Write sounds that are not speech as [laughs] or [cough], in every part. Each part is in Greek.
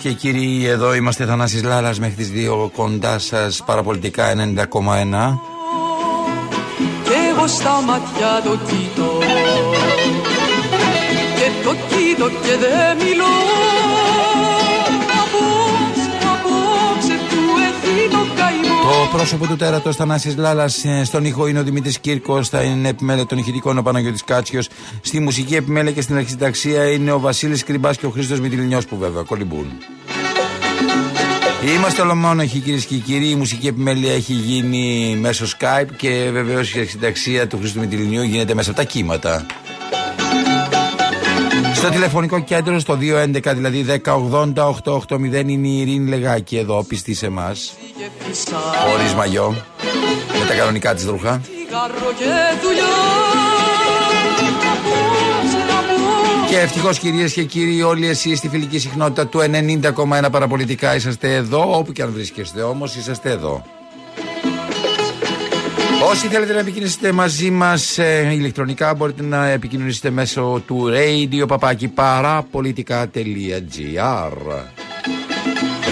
Και κύριοι, εδώ είμαστε Θανάσης Λάλας μέχρι τις 2 κοντά σας παραπολιτικά 90,1. Και εγώ στα ματιά το κοιτώ Και το κοιτώ και δεν μιλώ πρόσωπο του τέρατος Θανάσης Λάλας ε, στον ήχο είναι ο Δημήτρης Κύρκος, στα είναι επιμέλεια των ηχητικών ο Παναγιώτης Κάτσιος. Στη μουσική επιμέλεια και στην αρχιταξία είναι ο Βασίλης Κρυμπά και ο Χρήστος Μητυλινιό που βέβαια κολυμπούν. Είμαστε ολομόνοχοι κυρίες και κύριοι. Η μουσική επιμέλεια έχει γίνει μέσω Skype και βεβαίως η αρχιταξία του Χρήστο Μητυλινιού γίνεται μέσα από τα κύματα. Στο τηλεφωνικό κέντρο, στο 211 δηλαδή 1080-880 είναι η Ειρήνη Λεγάκη εδώ, πιστή σε εμάς. Και φυσά Χωρίς μαγιό. Με τα κανονικά της ρούχα. Τσιγάρο και δουλειά Απόψε, απόψε Και ευτυχώς κυρίες και κύριοι, όλοι εσείς στη φιλική συχνότητα του 90,1 παραπολιτικά είσαστε εδώ. Όπου και αν βρίσκεστε όμως, είσαστε εδώ. Όσοι θέλετε να επικοινωνήσετε μαζί μας ηλεκτρονικά, μπορείτε να επικοινωνήσετε μέσω του radio παπάκι παραπολιτικά.gr.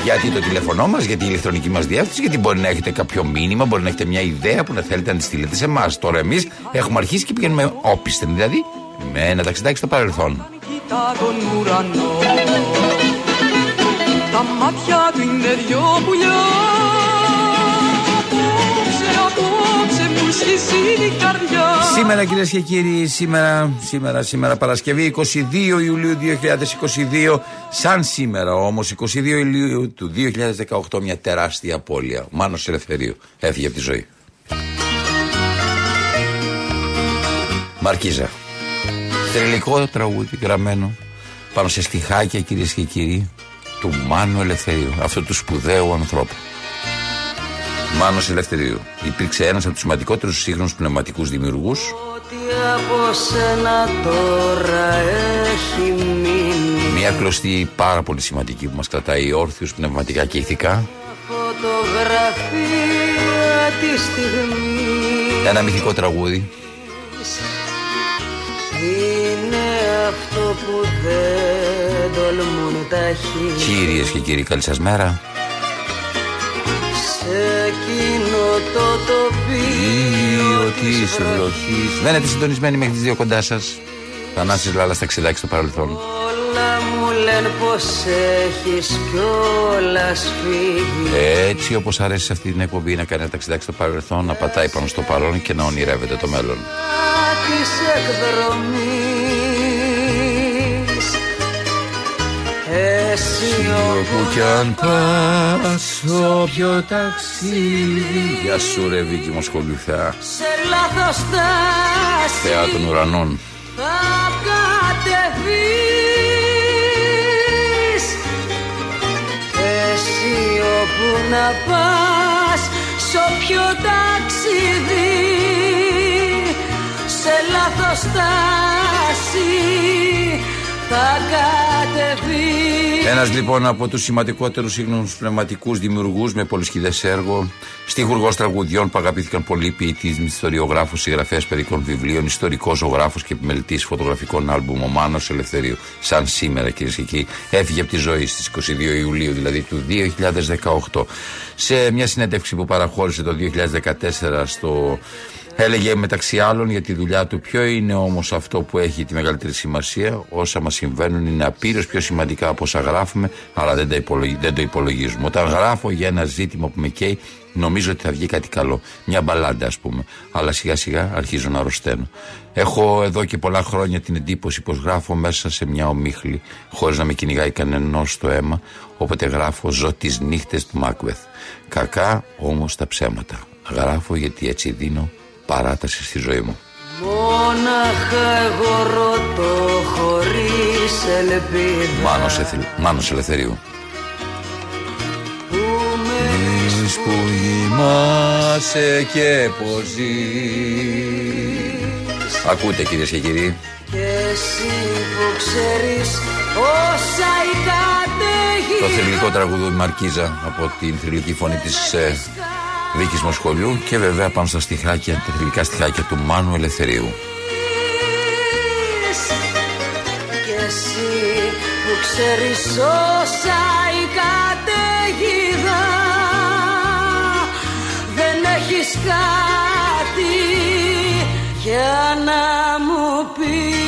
Γιατί το τηλέφωνό μας, γιατί η ηλεκτρονική μας διεύθυνση, γιατί μπορεί να έχετε κάποιο μήνυμα, μπορεί να έχετε μια ιδέα που να θέλετε να τη στείλετε σε εμάς. Τώρα εμείς έχουμε αρχίσει και πηγαίνουμε όπισθεν, δηλαδή με ένα ταξιδάκι στο παρελθόν. Κοιτά τον ουρανό Τα μάτια του είναι δυο πουλιά Σήμερα κυρίες και κύριοι, σήμερα, σήμερα, σήμερα Παρασκευή 22 Ιουλίου 2022, σαν σήμερα όμως 22 Ιουλίου του 2018 μια τεράστια απώλεια. Ο Μάνος Ελευθερίου έφυγε από τη ζωή. Μαρκίζα. Θρηλυκό τραγούδι γραμμένο πάνω σε στιχάκια κυρίες και κύριοι του Μάνου Ελευθερίου, αυτού του σπουδαίου ανθρώπου. Μάνος Ελευθερίου. Υπήρξε ένας από τους σημαντικότερους σύγχρονους πνευματικούς δημιουργούς Ό,τι από σένα τώρα έχει μείνει Μια κλωστή πάρα πολύ σημαντική που μας κρατάει όρθιους πνευματικά και ηθικά. Φωτογραφία της στιγμής Ένα μυθικό τραγούδι. Είναι αυτό που δεν τολμούν τα χείλη Κυρίες και κύριοι, καλή σας μέρα. Σε εκείνο το τοπίο της βροχής Μένετε συντονισμένοι μέχρι τις δύο κοντά σας. Θανάσης Λάλας ταξιδάκι στο παρελθόν. Όλα μου λένε πως έχεις κιόλας φύγει Έτσι όπως αρέσει σε αυτή την εκπομπή να κάνει ένα ταξιδάκι στο παρελθόν, να πατάει πάνω στο παρόν και να ονειρεύεται το μέλλον. της εκδρομής Εσύ Όπου κι αν πας, όποιο ταξίδι. Γεια σου ρε Βίκη Μοσχολιουθά σε λάθος στάση. Θεά των ουρανών. Θα κατεβείς. Εσύ όπου να πας σ' όποιο ταξίδι. Σε λάθος στάση θα κατεβείς Ένας λοιπόν από τους σημαντικότερους σύγχρονους πνευματικούς δημιουργούς με πολυσχηδές έργο, στίχουργος τραγουδιών που αγαπήθηκαν πολλοί ποιητής, ιστοριογράφος, συγγραφέας περικών βιβλίων, ιστορικός ζωγράφος και επιμελητής φωτογραφικών άλμπουμ ο Μάνος Ελευθερίου. Σαν σήμερα κυρίες και κύριοι, έφυγε από τη ζωή στις 22 Ιουλίου δηλαδή του 2018. Σε μια συνέντευξη που παραχώρησε το 2014 στο Έλεγε μεταξύ άλλων για τη δουλειά του ποιο είναι όμως αυτό που έχει τη μεγαλύτερη σημασία; Όσα μας συμβαίνουν είναι απείρως πιο σημαντικά από όσα γράφουμε, αλλά δεν, τα υπολογι- δεν το υπολογίζουμε. Όταν γράφω για ένα ζήτημα που με καίει, νομίζω ότι θα βγει κάτι καλό. Μια μπαλάντα, ας πούμε. Αλλά σιγά σιγά αρχίζω να αρρωσταίνω. Έχω εδώ και πολλά χρόνια την εντύπωση πως γράφω μέσα σε μια ομίχλη, χωρίς να με κυνηγάει κανένα στο αίμα. Όποτε γράφω, ζω τις νύχτες του Μάκβεθ. Κακά όμως τα ψέματα. Γράφω γιατί έτσι δίνω παράταση στη ζωή μου. Μόναχα εγώ ρωτώ χωρίς ελπίδα Μάνος, Εθ- Μάνος Ελευθερίου. Που κοιμάσαι και πως Ακούτε κυρίες και κύριοι Και εσύ που ξέρεις όσα η καταιγίδα Το θρηλυκό τραγούδι Μαρκίζα από την θρηλυκή φωνή της ε, Βίκης Μοσχολιού και βέβαια πάνω στα στιχάκια, τα θρηλυκά στιχάκια του Μάνου Ελευθερίου. Και εσύ που ξέρεις όσα η καταιγίδα Δεν έχεις κάτι για να μου πεις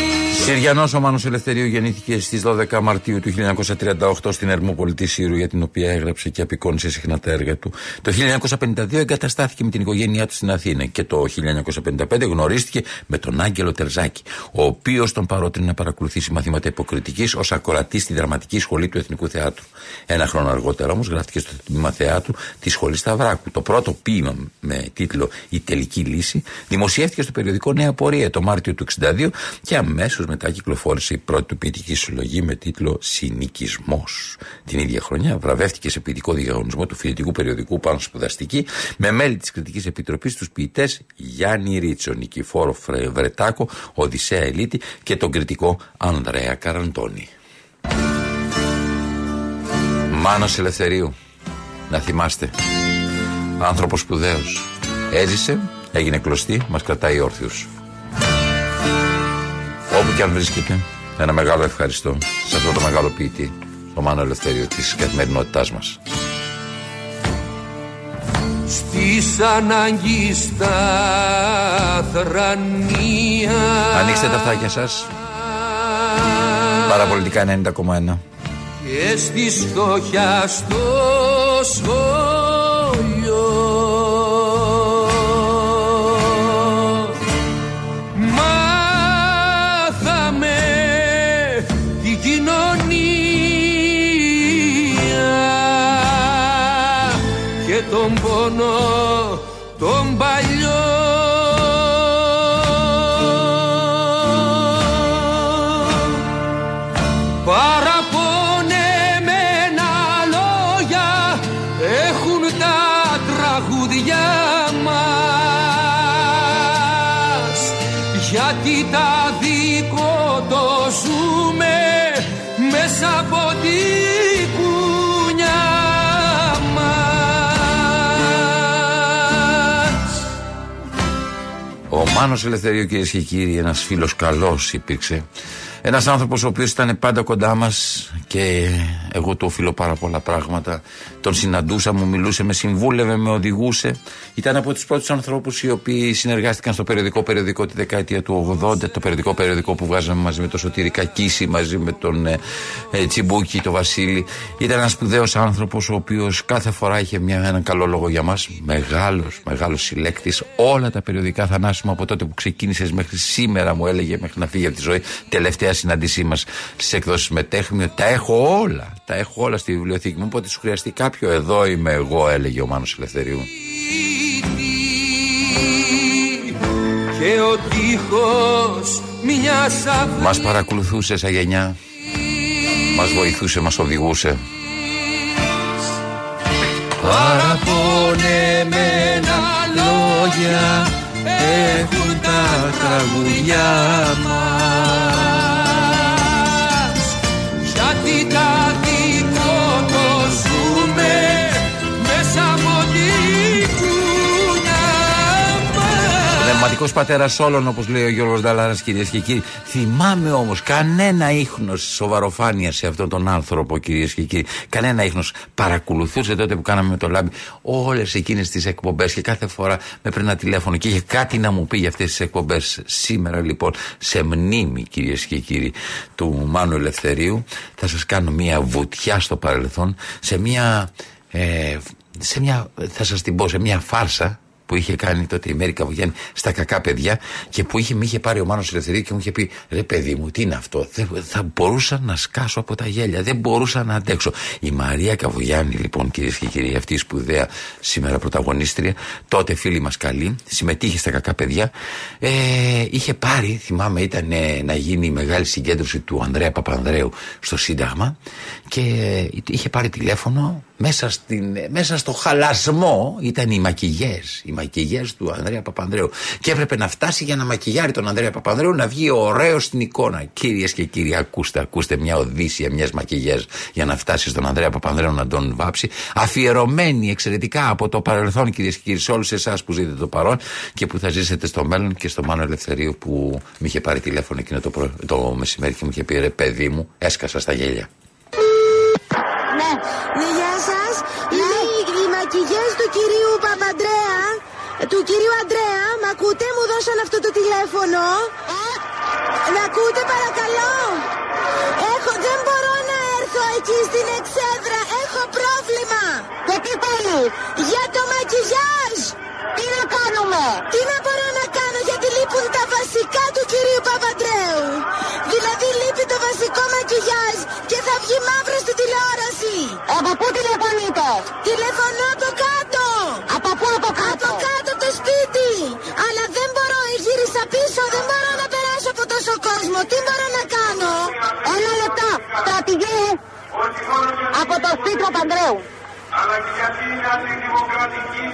Συριανός ο Μάνος Ελευθερίου γεννήθηκε στις 12 Μαρτίου του 1938 στην Ερμόπολη τη Σύρου, για την οποία έγραψε και απεικόνισε συχνά τα έργα του. Το 1952 εγκαταστάθηκε με την οικογένειά του στην Αθήνα και το 1955 γνωρίστηκε με τον Άγγελο Τερζάκη, ο οποίος τον παρότρινε να παρακολουθήσει μαθήματα υποκριτικής ως ακροατής στη Δραματική Σχολή του Εθνικού Θεάτρου. Ένα χρόνο αργότερα όμως γράφτηκε στο τμήμα θεάτρου της Σχολής Σταυράκου. Το πρώτο ποίημα με τίτλο Η Τελική Λύση δημοσιεύτηκε στο περιοδικό Νέα Πορεία το Μάρτιο του 1962 και αμέσως μετά κυκλοφόρησε η πρώτη του ποιητική συλλογή με τίτλο Συνοικισμός. Την ίδια χρονιά βραβεύτηκε σε ποιητικό διαγωνισμό του φοιτητικού περιοδικού Πάνω Σπουδαστική με μέλη της Κριτικής Επιτροπής τους ποιητές Γιάννη Ρίτσο, Νικηφόρο Φρε- Βρετάκο, Οδυσσέα Ελίτη και τον κριτικό Ανδρέα Καραντώνη. Μάνος Ελευθερίου. Να θυμάστε. Άνθρωπος σπουδαίος. Έζησε, έγινε κλωστή, μας κρατάει όρθιους. Όπου και αν βρίσκεται, ένα μεγάλο ευχαριστώ σε αυτό το μεγάλο ποιητή, το Μάνο Ελευθερίου της καθημερινότητάς μας. Στις ανάγκης στα θρανία Ανοίξτε τα αυτάκια σας. Παραπολιτικά 90,1. και στη φτώχεια στο σχόλιο Μάνος Ελευθερίου κυρίες και κύριοι, ένας φίλος καλός υπήρξε. Ένας άνθρωπος ο οποίος ήταν πάντα κοντά μας και εγώ του οφείλω πάρα πολλά πράγματα. Τον συναντούσα, μου μιλούσε, με συμβούλευε, με οδηγούσε. Ήταν από τους πρώτους ανθρώπους οι οποίοι συνεργάστηκαν στο περιοδικό περιοδικό τη δεκαετία του 80, το περιοδικό περιοδικό που βγάζαμε μαζί με τον Σωτήρη Κακίση, μαζί με τον ε, ε, Τσιμπούκι, τον Βασίλη. Ήταν ένας σπουδαίος άνθρωπος ο οποίος κάθε φορά είχε μια, έναν καλό λόγο για μας. Μεγάλος, μεγάλος συλλέκτης. Όλα τα περιοδικά θανάσιμα από τότε που ξεκίνησες μέχρι σήμερα μου έλεγε μέχρι να φύγει από τη ζωή. Τελευταία συνάντησή μας στις εκδόσεις Μετέχμιο. Τα έχω όλα. Τα έχω όλα στη βιβλιοθήκη μου. Όποτε σου χρειαστεί κάποιο, εδώ είμαι εγώ, έλεγε ο Μάνος Ελευθερίου. και ο τείχος μια αυγής Μας παρακολουθούσε σαν γενιά. Μας βοηθούσε, μας οδηγούσε. Παραπονεμένα λόγια έχουν τα τραγουδιά μας Πνευματικό πατέρας όλων, όπως λέει ο Γιώργος Νταλάρας, κυρίες και κύριοι. Θυμάμαι όμως κανένα ίχνος σοβαροφάνεια σε αυτόν τον άνθρωπο, κυρίες και κύριοι. Κανένα ίχνος. Παρακολουθούσε τότε που κάναμε με το λάμπι όλες εκείνες τις εκπομπές και κάθε φορά με παίρνει ένα τηλέφωνο και είχε κάτι να μου πει για αυτές τις εκπομπές. Σήμερα λοιπόν, σε μνήμη, κυρίες και κύριοι, του Μάνου Ελευθερίου, θα σας κάνω μια βουτιά στο παρελθόν σε μια. Ε, σε μια, θα σας την πω, σε μια φάρσα που είχε κάνει τότε η Μέρη Καβογιάννη στα κακά παιδιά και που είχε, με είχε πάρει ο Μάνος Ελευθερίου και μου είχε πει ρε παιδί μου τι είναι αυτό; Δεν, θα μπορούσα να σκάσω από τα γέλια δεν μπορούσα να αντέξω η Μαρία Καβογιάννη λοιπόν κυρίες και κύριοι αυτή η σπουδαία σήμερα πρωταγωνίστρια τότε φίλη μας καλή συμμετείχε στα κακά παιδιά. Ε, είχε πάρει θυμάμαι ήταν ε, να γίνει η μεγάλη συγκέντρωση του Ανδρέα Παπανδρέου στο Σύνταγμα και ε, είχε πάρει τηλέφωνο μέσα, στην, μέσα στο χαλασμό ήταν οι μακηγέ. Οι μακηγέ του Ανδρέα Παπανδρέου. Και έπρεπε να φτάσει για να μακιγιάρει τον Ανδρέα Παπανδρέου να βγει ωραίος στην εικόνα. Κυρίες και κύριοι, ακούστε, ακούστε μια οδύσσια μιας μακηγέ για να φτάσει στον Ανδρέα Παπανδρέου να τον βάψει. Αφιερωμένη εξαιρετικά από το παρελθόν, κυρίες και κύριοι, σε όλους εσάς που ζείτε το παρόν και που θα ζήσετε στο μέλλον και στο Μάνο Ελευθερίου που με είχε πάρει τηλέφωνο εκείνο το, προ... το μεσημέρι και μου είχε πει ρε παιδί μου, έσκασα στα γέλια. Του κυρίου Αντρέα. Μ' ακούτε, μου δώσαν αυτό το τηλέφωνο. Να ακούτε, παρακαλώ; Έχω, δεν μπορώ να έρθω εκεί στην εξέδρα. Έχω πρόβλημα. Και τι θέλει; Για το μακιγιάζ. Τι να κάνουμε; Τι να μπορώ να κάνω γιατί λείπουν τα βασικά του κυρίου Παπαντρέου. Δηλαδή λείπει το βασικό μακιγιάζ και θα βγει μαύρος στην τηλεόραση. Από πού τηλεφωνείτε. Τι μπορώ να κάνω; Ένα λεπτό. Στρατηγέ. Από το σπίτι του Παπαντρέου. αλλά και γιατί είναι αντιδημοκρατική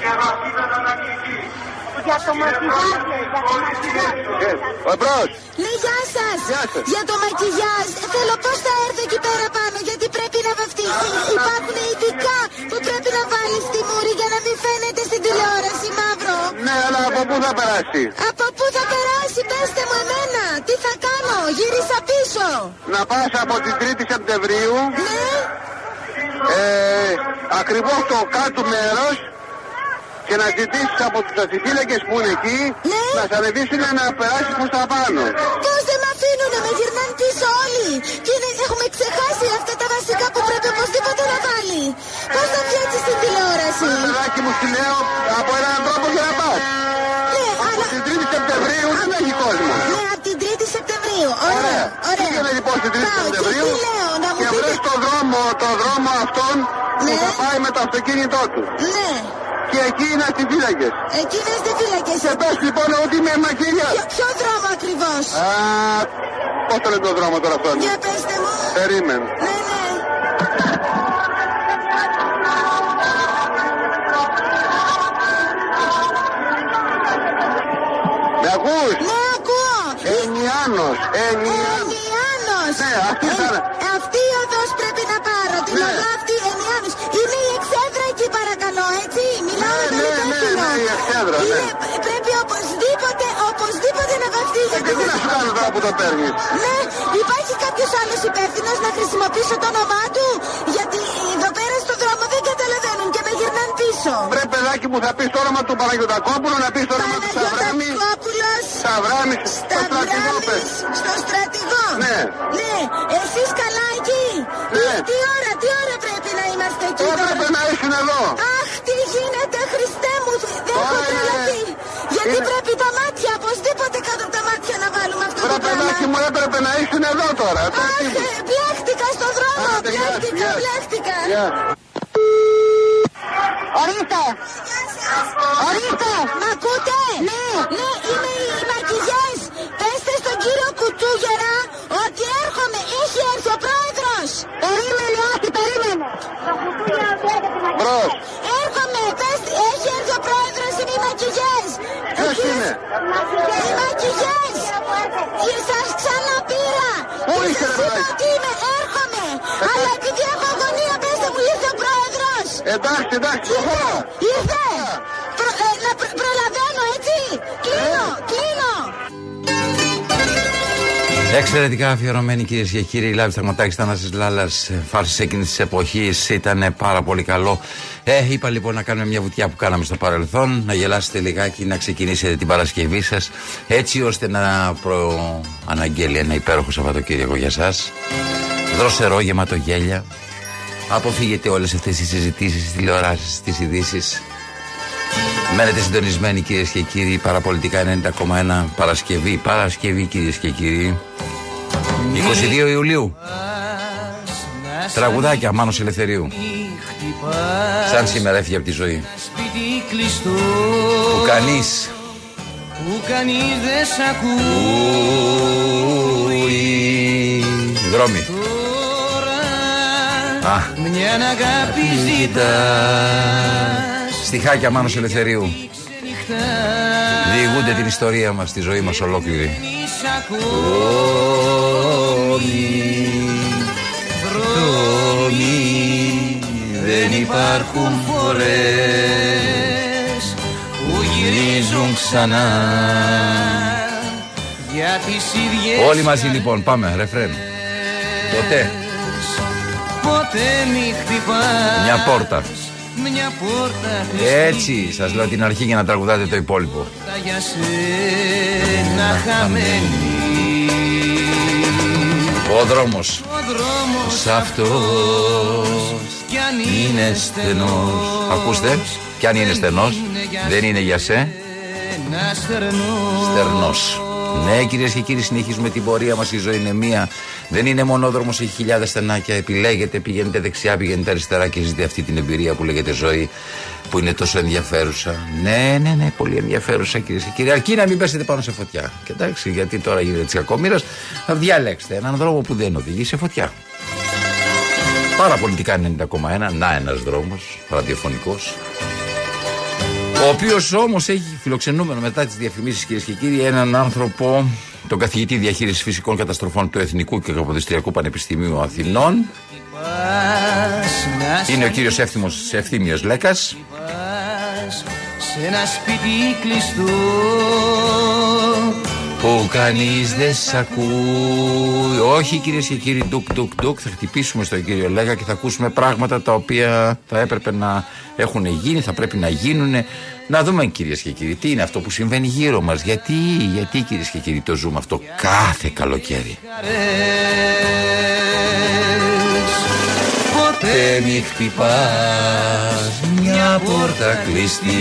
και βαθύτατα τακτική. Για το μακιγιάζ, για το μακιγιάζ. Εμπρός. Ναι, γεια σας! Γεια σας. Για το μακιγιάζ, θέλω πώς θα έρθω εκεί πέρα πάνω, γιατί πρέπει να βαφτεί. Υπάρχουν ειδικά που πρέπει να βάλεις στη μούρη για να μην φαίνεται στην τηλεόραση μαύρο. Ναι, αλλά από πού θα περάσει; Από πού θα περάσει, πέστε μου εμένα. Τι θα κάνω, γύρισα πίσω. Να πας από την 3η Σεπτεμβρίου, Ναι, ε, ακριβώς το κάτω μέρος και να ζητήσεις από τους ασυφύλακες που είναι εκεί Ναι. να σε ανεβήσουν να περάσεις προς τα πάνω. πώς δεν με αφήνουνε, με γυρνάνε πίσω όλοι. Και είναι, έχουμε ξεχάσει αυτά τα βασικά που πρέπει οπωσδήποτε να βάλει. Πώς θα βγει έτσι στην τηλεόραση. Παιδάκι μου σου λέω από έναν τρόπο για να πας. Ναι, Από αλλά... την 3η Σεπτεμβρίου δεν έχει κόσμο. Ναι, από την 3η Σεπτεμβρίου. Ωραία, ωραία. Πήγαινε λοιπόν στην 3η Πάω, Σεπτεμβρίου Και τι λέω, να μου και πείτε. βρες το δρόμο, το δρόμο αυτόν που Ναι. θα πάει με το αυτοκίνητό του. Ναι, Και εκεί είναι ασυφύλακες. εκεί δεν είστε φύλακες. Και πες λοιπόν ότι είμαι μακίγιας. Ποιο, ποιο δρόμο ακριβώς; Α, πώς το λένε το δρόμο τώρα αυτόν. Για πέστε μου. Περίμενε. Ναι, ναι. Με ακούς; Ναι, ακούω. Ενιάνος, ενιάνος. Ενιάνος. Ναι, αυτή ήταν. Ε, αυτή η οδός πρέπει να πάρω. Την Ναι. οδό αυτή, Ενιάνος. Είναι η εξέδρα εκεί παρακαλώ, έτσι. Μιλάω Ναι, με τον ναι, ναι, υπεύθυνο. ναι, η εξέδρα, ναι. Είναι, πρέπει οπωσδήποτε, οπωσδήποτε να βαφτεί. Ε, γιατί Και τι δεν- να σου κάνω τώρα που το παίρνεις. Ναι, υπάρχει κάποιος άλλος υπεύθυνος να χρησιμοποιήσω το όνομά του; Γιατί εδώ πέρα στον δρόμο δεν καταλαβαίνουν και με γυρνάνε πίσω. Πρέπει παιδάκι μου θα πεις το όνομα του Παναγιωτακόπουλου, να πεις το όνομα του Σαβράμι. Παναγιώτακόπουλος. Σαβράμι, στο στρατηγό πες. Σταυράμις, στο στρατηγό. Ναι. Ναι, εσείς καλά εκεί. Ναι. Τι, τι ώρα, τι ώρα πρέπει να είμαστε εκεί Έπρεπε τώρα; να ήσουν εδώ. Αχ, τι γίνεται, Χριστέ μου, δεν έχω Ωραία. τρελαθεί. Γιατί Είναι- πρέπει τα μάτια, οπωσδήποτε κάτω από τα μάτια να βάλουμε αυτό Ρε το πράγμα. παιδάκι μου έπρεπε να ήσουν εδώ τώρα. Τώρα Αχ, τι μου. ε, μπλέχτηκα στο δρόμο, Άντε, γεια σου, μπλέχτηκα, γεια σου. μπλέχτηκα. Γεια. Ορίστε! Ορίστε! Μ' ακούτε; Ναι! Ναι, είμαι οι μακηγιές! Πέστε στον κύριο Κουτσούγερα ότι έρχομαι! Έχει έρθει ο πρόεδρος! Περίμενε, όχι, περίμενε! Το Κουτσούγερα που έρχεται τη Μπρος. Έρχομαι, πέστε, έχει έρθει ο πρόεδρος, είναι οι μακηγιές! Ποιος Εκεί- είναι; Οι μακηγιές! Και σας ξαναπήρα! Πού Και είσαι, σας ρε είπα παιδάκι; ότι είμαι, έρχομαι! Αλλά Εντάξει, εντάξει, Ήρθε! προχώρα. Ήρθε! Προ- ε, να προ- προλαβαίνω, έτσι! Κλείνω! Ε. Κλείνω! Εξαιρετικά αφιερωμένη κυρίες και κύριοι. Η Λάβη Σταγματάκη Θανάσης Λάλλα, φάρσης εκείνης της εποχής ήταν πάρα πολύ καλό. Ε, είπα λοιπόν να κάνουμε μια βουτιά που κάναμε στο παρελθόν, να γελάσετε λιγάκι, να ξεκινήσετε την Παρασκευή σας, έτσι ώστε να προαναγγέλει ένα υπέροχο Σαββατοκύριακο για εσά. Δροσερό, γεμάτο γέλια. Αποφύγετε όλες αυτές τις συζητήσεις, τις τηλεοράσεις, τις ειδήσεις. Μένετε συντονισμένοι κυρίες και κύριοι. Παραπολιτικά 90,1 Παρασκευή. Παρασκευή κυρίες και κύριοι. 22 Ιουλίου. Τραγουδάκια Μάνος Ελευθερίου. Σαν σήμερα έφυγε από τη ζωή. Σπίτι κλειστό Που κανείς που κανείς δεν σ' ακούει Ουι. Δρόμοι. Τώρα Μια αγάπη ζητάς. Στιχάκια Μάνος Ελευθερίου. Ξενυχτάς Διηγούνται την ιστορία μας, τη ζωή μας ολόκληρη. Μη σ' ακόμη Δρόμοι. Δεν υπάρχουν φορές που γυρίζουν ξανά. Για τις ίδιες Όλοι μαζί λοιπόν, πάμε, ρεφρέν. Τότε Ποτέ μη χτυπάς. Μια πόρτα. Μια πόρτα Έτσι, σας λέω την αρχή για να τραγουδάτε το υπόλοιπο. Κλειστά για σένα χαμένη. Ο δρόμος. Ο δρόμος Σ' αυτός κι αν είναι στενός. Ακούστε, κι αν είναι στενός Δεν είναι για σε. ένα στερνός Στερνός ναι, κυρίες και κύριοι, συνεχίζουμε την πορεία μας. Η ζωή είναι μία. Δεν είναι μονόδρομος, έχει χιλιάδες στενάκια. Επιλέγετε, πηγαίνετε δεξιά, πηγαίνετε αριστερά και ζείτε αυτή την εμπειρία που λέγεται ζωή, που είναι τόσο ενδιαφέρουσα. Ναι, ναι, ναι, πολύ ενδιαφέρουσα, κυρίες και κύριοι. Αρκεί να μην πέσετε πάνω σε φωτιά. Και εντάξει, γιατί τώρα γίνεται της κακομοίρας, θα διαλέξετε έναν δρόμο που δεν οδηγεί σε φωτιά. Παραπολιτικά 90,1. Να ένας δρόμος, ραδιοφωνικός. Ο οποίος όμως έχει φιλοξενούμενο μετά τις διαφημίσεις, κυρίες και κύριοι, έναν άνθρωπο, τον καθηγητή διαχείρισης φυσικών καταστροφών του Εθνικού και Καποδιστριακού Πανεπιστημίου Αθηνών. Πας να Είναι ο κύριος Ευθύμιος Λέκας. πας σε ένα σπίτι κλειστό Που κανείς δεν σ' ακούει. Όχι, κυρίες και κύριοι, ντουκ, ντουκ, ντουκ. Θα χτυπήσουμε στον κύριο Λέκα και θα ακούσουμε πράγματα τα οποία θα έπρεπε να έχουν γίνει, θα πρέπει να γίνουν. Να δούμε, κυρίες και κύριοι, τι είναι αυτό που συμβαίνει γύρω μας. Γιατί, γιατί, κυρίες και κύριοι, το ζούμε αυτό κάθε καλοκαίρι. Ποτέ μη χτυπάς μια πόρτα κλειστή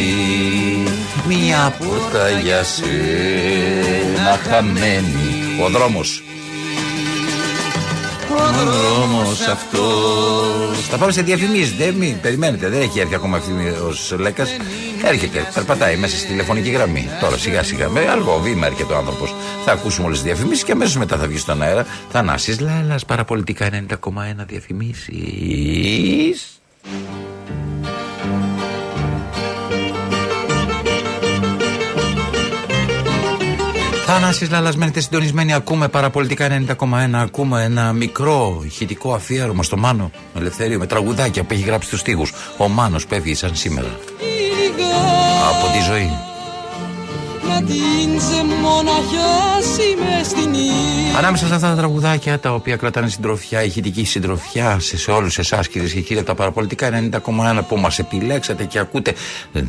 Μια πόρτα για σένα χαμένη Ο δρόμος Ο δρόμος αυτός. Θα πάμε σε διαφημίσεις δεν μην περιμένετε δεν έχει έρθει ακόμα ευθύμιος Λέκας. Έρχεται, περπατάει μέσα στη τηλεφωνική γραμμή. Τώρα σιγά σιγά με αργό βήμα έρχεται ο άνθρωπος. Θα ακούσουμε όλες τις διαφημίσεις και αμέσως μετά θα βγει στον αέρα. Θανάσης Λάλας παραπολιτικά 90,1 διαφημίσεις Θανάσης Λάλας μένετε συντονισμένοι. Ακούμε παραπολιτικά 90,1 Ακούμε ένα μικρό ηχητικό αφιέρωμα στο Μάνο Ελευθερίου με τραγουδάκια που έχει γράψει τους στίχους. Ο Μάνος πέφτει σαν σήμερα. Από τη ζωή Να την σε μοναχιάσει μες στην ύλη Ανάμεσα σε αυτά τα τραγουδάκια τα οποία κρατάνε συντροφιά, ηχητική συντροφιά σε, σε όλους εσάς κυρίες και κύριοι από τα παραπολιτικά 90,1 που μας επιλέξατε και ακούτε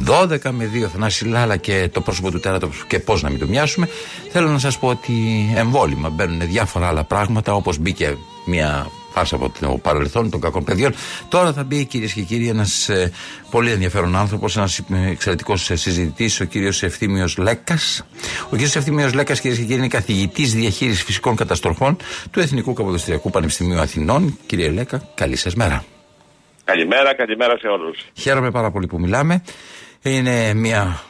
12 με 2 Θανάση Λάλα και το πρόσωπο του τέρατο και πώς να μην το μοιάσουμε. Θέλω να σας πω ότι εμβόλυμα μπαίνουν διάφορα άλλα πράγματα όπως μπήκε μια φάσα από το παρελθόν των κακών παιδιών. Τώρα θα μπει κυρίες και κύριοι ένας πολύ ενδιαφέρον άνθρωπος, ένας εξαιρετικός συζητητής, ο κύριος Ευθύμιος Λέκας. Ο κύριος Ευθύμιος Λέκας, κυρίες και κύριοι, είναι καθηγητής διαχείρισης φυσικών καταστροφών του Εθνικού Καποδιστριακού Πανεπιστημίου Αθηνών. Κύριε Λέκα, καλή σας μέρα. Καλημέρα, καλημέρα σε όλους. Χαίρομαι πάρα πολύ που μιλάμε. Είναι μια.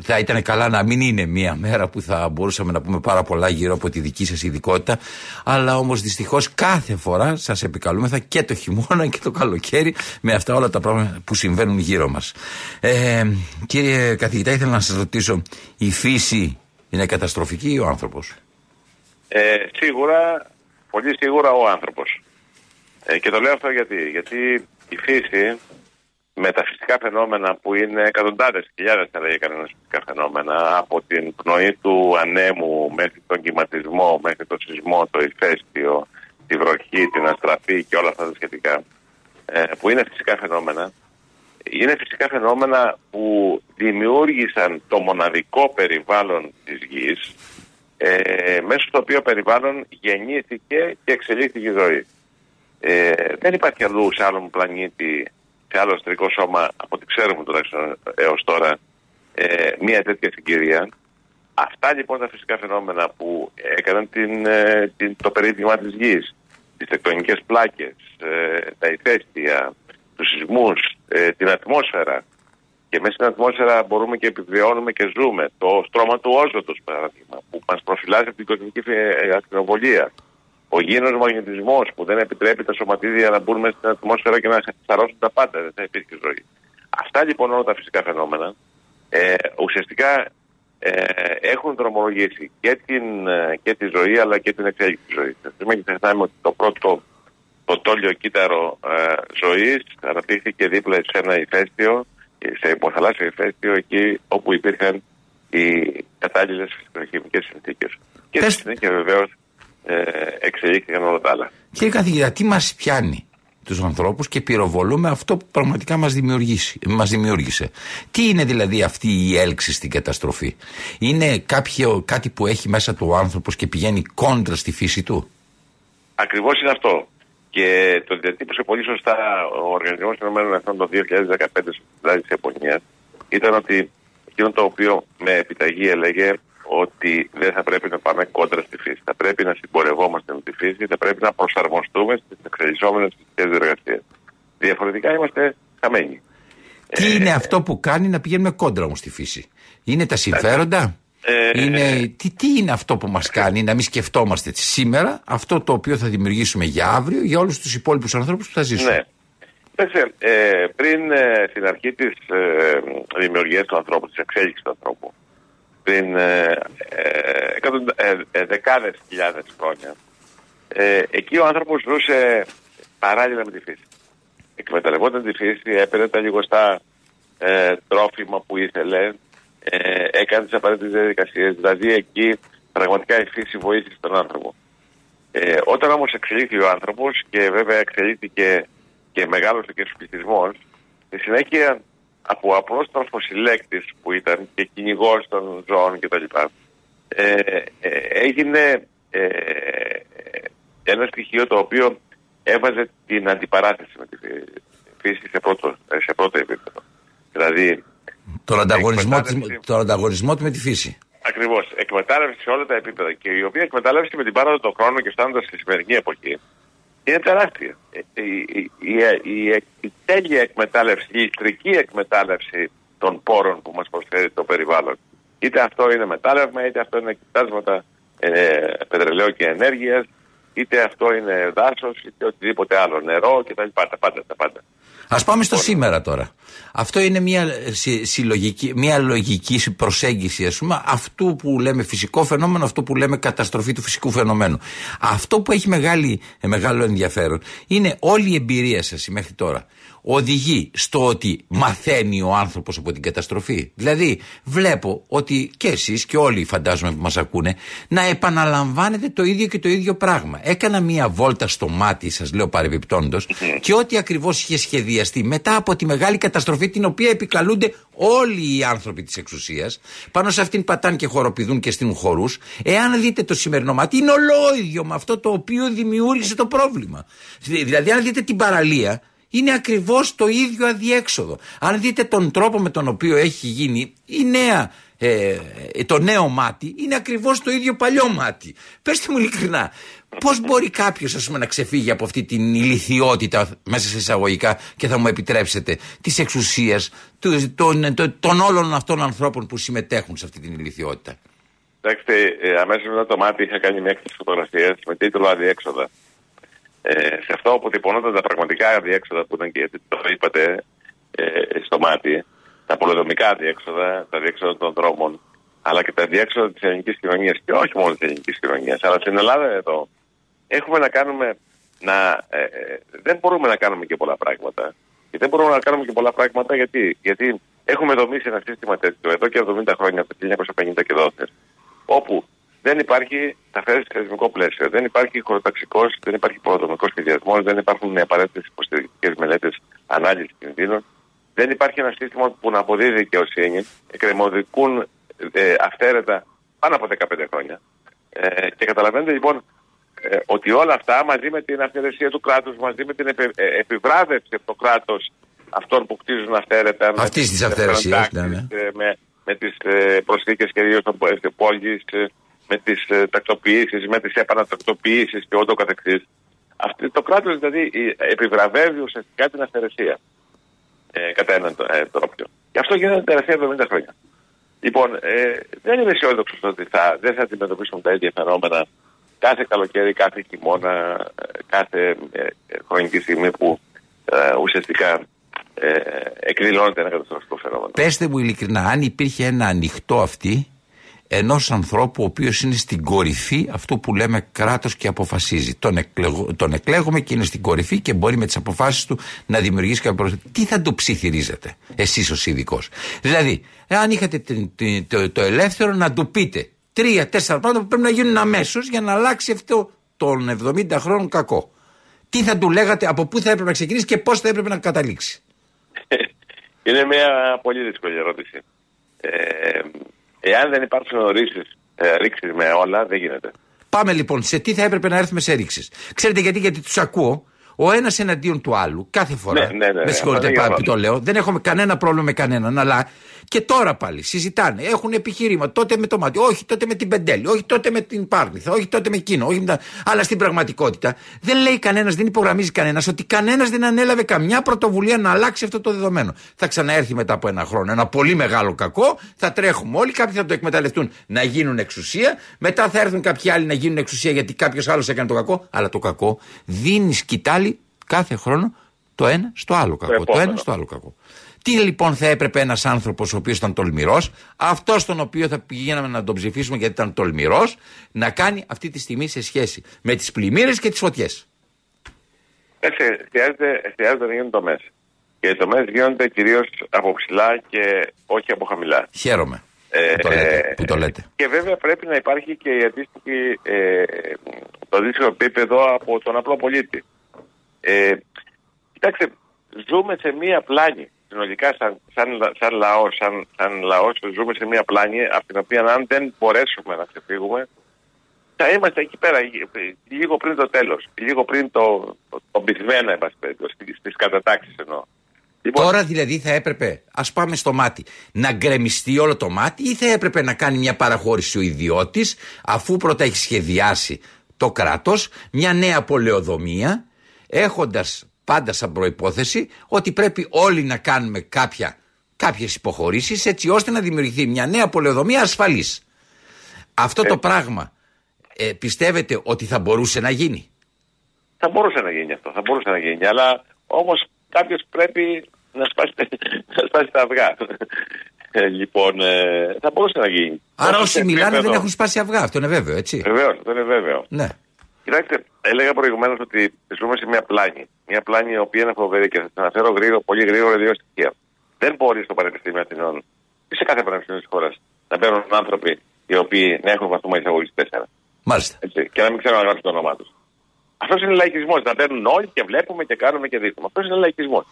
Θα ήταν καλά να μην είναι μια μέρα που θα μπορούσαμε να πούμε πάρα πολλά γύρω από τη δική σας ειδικότητα αλλά όμως δυστυχώς κάθε φορά σας επικαλούμεθα και το χειμώνα και το καλοκαίρι με αυτά όλα τα πράγματα που συμβαίνουν γύρω μας. Ε, κύριε καθηγητά ήθελα να σας ρωτήσω η φύση είναι καταστροφική ή ο άνθρωπος; Ε, σίγουρα, πολύ σίγουρα ο άνθρωπος. Ε, και το λέω αυτό γιατί, γιατί η φύση με τα φυσικά φαινόμενα που είναι εκατοντάδες χιλιάδες θα λέγει κανένας φυσικά φαινόμενα από την πνοή του ανέμου μέχρι τον κυματισμό, μέχρι τον σεισμό, το ηφαίστειο, τη βροχή, την αστραπή και όλα αυτά τα σχετικά ε, που είναι φυσικά φαινόμενα είναι φυσικά φαινόμενα που δημιούργησαν το μοναδικό περιβάλλον της γης ε, μέσα στο οποίο περιβάλλον γεννήθηκε και εξελίχθηκε η ζωή. Ε, δεν υπάρχει αλλού σε άλλον πλανήτη, σε άλλο αστρικό σώμα, από ό,τι ξέρουμε τουλάχιστον έως τώρα, ε, μια τέτοια συγκυρία. Αυτά λοιπόν τα φυσικά φαινόμενα που έκαναν την, ε, την, το περίπτωμα της γης, τις τεκτονικές πλάκες, ε, τα ηφαίστεια, τους σεισμούς, ε, την ατμόσφαιρα και μέσα στην ατμόσφαιρα μπορούμε και επιβιώνουμε και ζούμε. Το στρώμα του όζοντος παράδειγμα που μας προφυλάζει από την κοσμική ε, ακτινοβολία. Ο γίνος μαγνητισμός που δεν επιτρέπει τα σωματίδια να μπουν μέσα στην ατμόσφαιρα και να σαρώσουν τα πάντα, δεν θα υπήρχε ζωή. Αυτά λοιπόν όλα τα φυσικά φαινόμενα ε, ουσιαστικά ε, έχουν δρομολογήσει και, την, ε, και τη ζωή αλλά και την εξέλιξη της ζωής. Θα μην ξεχνάμε ότι το πρώτο το τόλιο κύτταρο ε, ζωής αναπτύχθηκε δίπλα σε ένα ηφαίστειο, σε υποθαλάσσιο ηφαίστειο εκεί όπου υπήρχαν οι κατάλληλες φυσικοχημικές συνθήκες. Και στη συνέχεια βεβαίως ε, εξελίχθηκαν όλα τα άλλα. Κύριε καθηγητά, τι μας πιάνει τους ανθρώπους και πυροβολούμε αυτό που πραγματικά μας, δημιουργήσει, μας δημιούργησε. Τι είναι δηλαδή αυτή η έλξη στην καταστροφή; Είναι κάποιο, κάτι που έχει μέσα του ο άνθρωπος και πηγαίνει κόντρα στη φύση του; Ακριβώς είναι αυτό. Και το διατύπωσε πολύ σωστά ο Οργανισμός Ηνωμένων Εθνών το 2015 στην πλάτη της Ιαπωνίας ήταν ότι εκείνο το οποίο με επιταγή έλεγε ότι δεν θα πρέπει να πάμε κόντρα στη φύση. Θα πρέπει να συμπορευόμαστε με τη φύση, θα πρέπει να προσαρμοστούμε στις εξελισσόμενες φυσικές διεργασίες. Διαφορετικά είμαστε χαμένοι. Τι Ε, είναι αυτό που κάνει να πηγαίνουμε κόντρα όμως στη φύση; Είναι τα συμφέροντα; Ε, είναι, τι, τι είναι αυτό που μας κάνει να μην σκεφτόμαστε σήμερα αυτό το οποίο θα δημιουργήσουμε για αύριο για όλους τους υπόλοιπους ανθρώπους που θα ζήσουν; Ναι. Κοίταξε, ε, πριν ε, στην αρχή της ε, δημιουργίας του ανθρώπου, της εξέλιξης του ανθρώπου, πριν ε, ε, εκατοντα- ε, ε, δεκάδες χιλιάδες χρόνια, ε, εκεί ο άνθρωπος ζούσε παράλληλα με τη φύση. Εκμεταλλευόταν τη φύση, έπαιρνε τα λιγοστά ε, τρόφιμα που ήθελε, ε, έκανε τις απαραίτητες διαδικασίες, δηλαδή εκεί πραγματικά η φύση βοήθησε τον άνθρωπο. Ε, όταν όμως εξελίχθηκε ο άνθρωπος και βέβαια εξελίχθηκε και μεγάλωσε και ο πληθυσμό, στη συνέχεια από απλός τροφοσυλλέκτης που ήταν και κυνηγός των ζώων κτλ. Ε, ε, έγινε ε, ένα στοιχείο το οποίο έβαζε την αντιπαράθεση με τη φύ- φύση σε πρώτο, σε πρώτο επίπεδο. Δηλαδή, Τον, ανταγωνισμό της, εκμετάλλευση- τον ανταγωνισμό του με τη φύση. Ακριβώς. Εκμετάλλευση σε όλα τα επίπεδα. Και η οποία εκμετάλλευση με την πάροδο των χρόνων και φτάνοντας στη σημερινή εποχή είναι τεράστια. Ε, Η, η, η, η, η τέλεια εκμετάλλευση, η ηλεκτρική εκμετάλλευση των πόρων που μας προσφέρει το περιβάλλον. Είτε αυτό είναι μετάλλευμα, είτε αυτό είναι κοιτάσματα ε, πετρελαίου και ενέργειας, είτε αυτό είναι δάσος, είτε οτιδήποτε άλλο. Νερό κτλ. Τα πάντα, τα πάντα. Α πάμε στο σήμερα τώρα. Αυτό είναι μια, ε, συ- συλλογική, μια λογική προσέγγιση, ας πούμε, αυτού που λέμε φυσικό φαινόμενο, αυτό που λέμε καταστροφή του φυσικού φαινομένου. Αυτό που έχει μεγάλη, ε, μεγάλο ενδιαφέρον είναι όλη η εμπειρία σας μέχρι τώρα. Οδηγεί στο ότι μαθαίνει ο άνθρωπος από την καταστροφή. Δηλαδή, βλέπω ότι και εσείς και όλοι φαντάζομαι που μας ακούνε να επαναλαμβάνετε το ίδιο και το ίδιο πράγμα. Έκανα μία βόλτα στο μάτι, σας λέω παρεμπιπτόντως, και ό,τι ακριβώς είχε σχεδιαστεί μετά από τη μεγάλη καταστροφή την οποία επικαλούνται όλοι οι άνθρωποι της εξουσίας, πάνω σε αυτήν πατάνε και χοροπηδούν και στείλουν χορούς. Εάν δείτε το σημερινό μάτι, είναι ολόιδιο με αυτό το οποίο δημιούργησε το πρόβλημα. Δηλαδή, αν δείτε την παραλία, είναι ακριβώς το ίδιο αδιέξοδο. Αν δείτε τον τρόπο με τον οποίο έχει γίνει η νέα, ε, ε, το νέο μάτι, είναι ακριβώς το ίδιο παλιό μάτι. Πετε μου ειλικρινά, πώς μπορεί κάποιος να ξεφύγει από αυτή την ηλικιότητα μέσα σε εισαγωγικά και θα μου επιτρέψετε της εξουσίας των, των, των, των όλων αυτών ανθρώπων που συμμετέχουν σε αυτή την ηλικιότητα; Κοιτάξτε, ε, αμέσως μετά το μάτι είχα κάνει μια έκθεση φωτογραφίας με τίτλο Αδιέξοδα. Ε, σε αυτό αποτυπωνόταν τα πραγματικά αδιέξοδα που ήταν και το είπατε ε, στο μάτι, τα πολεοδομικά αδιέξοδα, τα αδιέξοδα των δρόμων, αλλά και τα αδιέξοδα της ελληνικής κοινωνίας και όχι μόνο της ελληνικής κοινωνίας. Αλλά στην Ελλάδα εδώ έχουμε να κάνουμε να. Ε, ε, δεν μπορούμε να κάνουμε και πολλά πράγματα. Και δεν μπορούμε να κάνουμε και πολλά πράγματα γιατί, γιατί έχουμε δομήσει ένα σύστημα τέτοιο εδώ και 70 χρόνια, από το 1950 και δόθε, όπου δεν υπάρχει σαφέ θεσμικό πλαίσιο. Δεν υπάρχει χωροταξικός, δεν υπάρχει προδομικό σχεδιασμός, δεν υπάρχουν απαραίτητες υποστηρικτικές μελέτες ανάλυσης κινδύνων. Δεν υπάρχει ένα σύστημα που να αποδίδει δικαιοσύνη. Εκκρεμωδικούν ε, αυθαίρετα πάνω από 15 χρόνια. Ε, και καταλαβαίνετε λοιπόν ε, ότι όλα αυτά μαζί με την αυθαιρεσία του κράτους, μαζί με την επι, ε, επιβράβευση από το κράτος αυτών που κτίζουν αυθαίρετα. με Αυτής της τις αυθαιρεσίας, ναι, επανατάξεις, ναι. ε, με, με τις ε, προσθήκες κυρίω των πόλη, με τις ε, τακτοποιήσεις, με τις επανατακτοποιήσεις και ούτω καθεξής. Αυτή, το κράτος δηλαδή ε, επιβραβεύει ουσιαστικά την αυθαιρεσία ε, κατά έναν ε, τρόπο. Και αυτό γίνεται τα τελευταία 70 χρόνια. Λοιπόν, ε, δεν είμαι αισιόδοξος ότι θα, δεν θα αντιμετωπίσουμε τα ίδια φαινόμενα κάθε καλοκαίρι, κάθε χειμώνα, ε, κάθε ε, ε, χρονική στιγμή που ε, ουσιαστικά ε, εκδηλώνεται ένα καταστροφικό φαινόμενο. Πέστε μου ειλικρινά, αν υπήρχε ένα ανοιχτό αυτή ενός ανθρώπου ο οποίος είναι στην κορυφή αυτού που λέμε κράτος και αποφασίζει. Τον, εκλεγω, τον εκλέγουμε και είναι στην κορυφή και μπορεί με τις αποφάσεις του να δημιουργήσει κάποιο πρόβλημα. Τι θα του ψιθυρίζετε, εσείς ως ειδικός; Δηλαδή, αν είχατε την- την- το, το ελεύθερο να του πείτε τρία-τέσσερα πράγματα που πρέπει να γίνουν αμέσως για να αλλάξει αυτό τον 70 χρόνων κακό. Τι θα του λέγατε, από πού θα έπρεπε να ξεκινήσει και πώς θα έπρεπε να καταλήξει; [laughs] Είναι μια πολύ δύσκολη ερώτηση. Ε, εάν δεν υπάρξουν ορίσει ε, ρήξεις με όλα, δεν γίνεται. Πάμε λοιπόν σε τι θα έπρεπε να έρθουμε σε ρήξεις. Ξέρετε γιατί, γιατί τους ακούω ο ένας εναντίον του άλλου κάθε φορά. Ναι, ναι, ναι, ναι. Με συγχωρείτε Αυτό πάρα είναι που το λέω. Δεν έχουμε κανένα πρόβλημα με κανέναν, αλλά και τώρα πάλι συζητάνε. Έχουν επιχείρημα τότε με το μάτι, όχι τότε με την πεντέλη, όχι τότε με την πάρνηθα, όχι τότε με εκείνο. Όχι με τα... Αλλά στην πραγματικότητα δεν λέει κανένας, δεν υπογραμμίζει κανένας ότι κανένας δεν ανέλαβε καμιά πρωτοβουλία να αλλάξει αυτό το δεδομένο. Θα ξαναέρθει μετά από ένα χρόνο ένα πολύ μεγάλο κακό, θα τρέχουμε όλοι, κάποιοι θα το εκμεταλλευτούν να γίνουν εξουσία, μετά θα έρθουν κάποιοι άλλοι να γίνουν εξουσία γιατί κάποιος άλλος έκανε το κακό, αλλά το κακό δίνει σκητάλη κάθε χρόνο το ένα στο άλλο κακό. Το επόμενο. ένα στο άλλο κακό. Τι λοιπόν θα έπρεπε ένας άνθρωπος ο οποίος ήταν τολμηρός, αυτός τον οποίο θα πηγαίναμε να τον ψηφίσουμε γιατί ήταν τολμηρός, να κάνει αυτή τη στιγμή σε σχέση με τις πλημμύρες και τις φωτιές. Έτσι, χρειάζεται, χρειάζεται να γίνουν τομές. Και οι τομές γίνονται κυρίως από ψηλά και όχι από χαμηλά. Χαίρομαι Ε, που, το λέτε, ε, που το λέτε. Και βέβαια πρέπει να υπάρχει και η αντίστοιχη, ε, το αντίστοιχο επίπεδο από τον απλό πολίτη. Ε, κοιτάξτε, ζούμε σε μία πλάνη. Συνολικά, σαν, σαν, σαν λαός, σαν, σαν λαός, ζούμε σε μία πλάνη από την οποία αν δεν μπορέσουμε να ξεφύγουμε, θα είμαστε εκεί πέρα ε, λίγο πριν το τέλος. Λίγο πριν το, το, το μπηθμένα, εν πάση περιπτώσει, στις κατατάξεις εννοώ. Λοιπόν, Τώρα δηλαδή θα έπρεπε, ας πάμε στο μάτι, να γκρεμιστεί όλο το μάτι ή θα έπρεπε να κάνει μια παραχώρηση ο ιδιώτης, αφού πρώτα έχει σχεδιάσει το κράτος, μια νέα πολεοδομία, έχοντας πάντα σαν προπόθεση ότι πρέπει όλοι να κάνουμε κάποια, κάποιες υποχωρήσεις έτσι ώστε να δημιουργηθεί μια νέα πολεοδομία ασφαλής. Αυτό το πράγμα ε, πιστεύετε ότι θα μπορούσε να γίνει; Θα μπορούσε να γίνει αυτό, θα μπορούσε να γίνει. Αλλά όμως κάποιος πρέπει να σπάσει, [laughs] να σπάσει τα αυγά. Ε, λοιπόν, ε, θα μπορούσε να γίνει. Άρα Όχι όσοι σε μιλάνε δεν επίπεδο- έχουν σπάσει αυγά, αυτό είναι βέβαιο, έτσι; Βεβαίως, αυτό είναι βέβαιο. Ναι. Κοιτάξτε, έλεγα προηγουμένως ότι ζούμε σε μια πλάνη. Μια πλάνη η οποία είναι φοβερή και θα σα αναφέρω γρήγορα, πολύ γρήγορα δύο στοιχεία. Δεν μπορεί στο Πανεπιστήμιο Αθηνών ή σε κάθε πανεπιστήμιο της χώρας να μπαίνουν άνθρωποι οι οποίοι να έχουν βαθμό εισαγωγής 4. Μάλιστα. Έτσι, και να μην ξέρουν να γράψουν το όνομά τους. Αυτός είναι λαϊκισμός. Να μπαίνουν όλοι και βλέπουμε και κάνουμε και δείχνουμε. Αυτός είναι λαϊκισμός.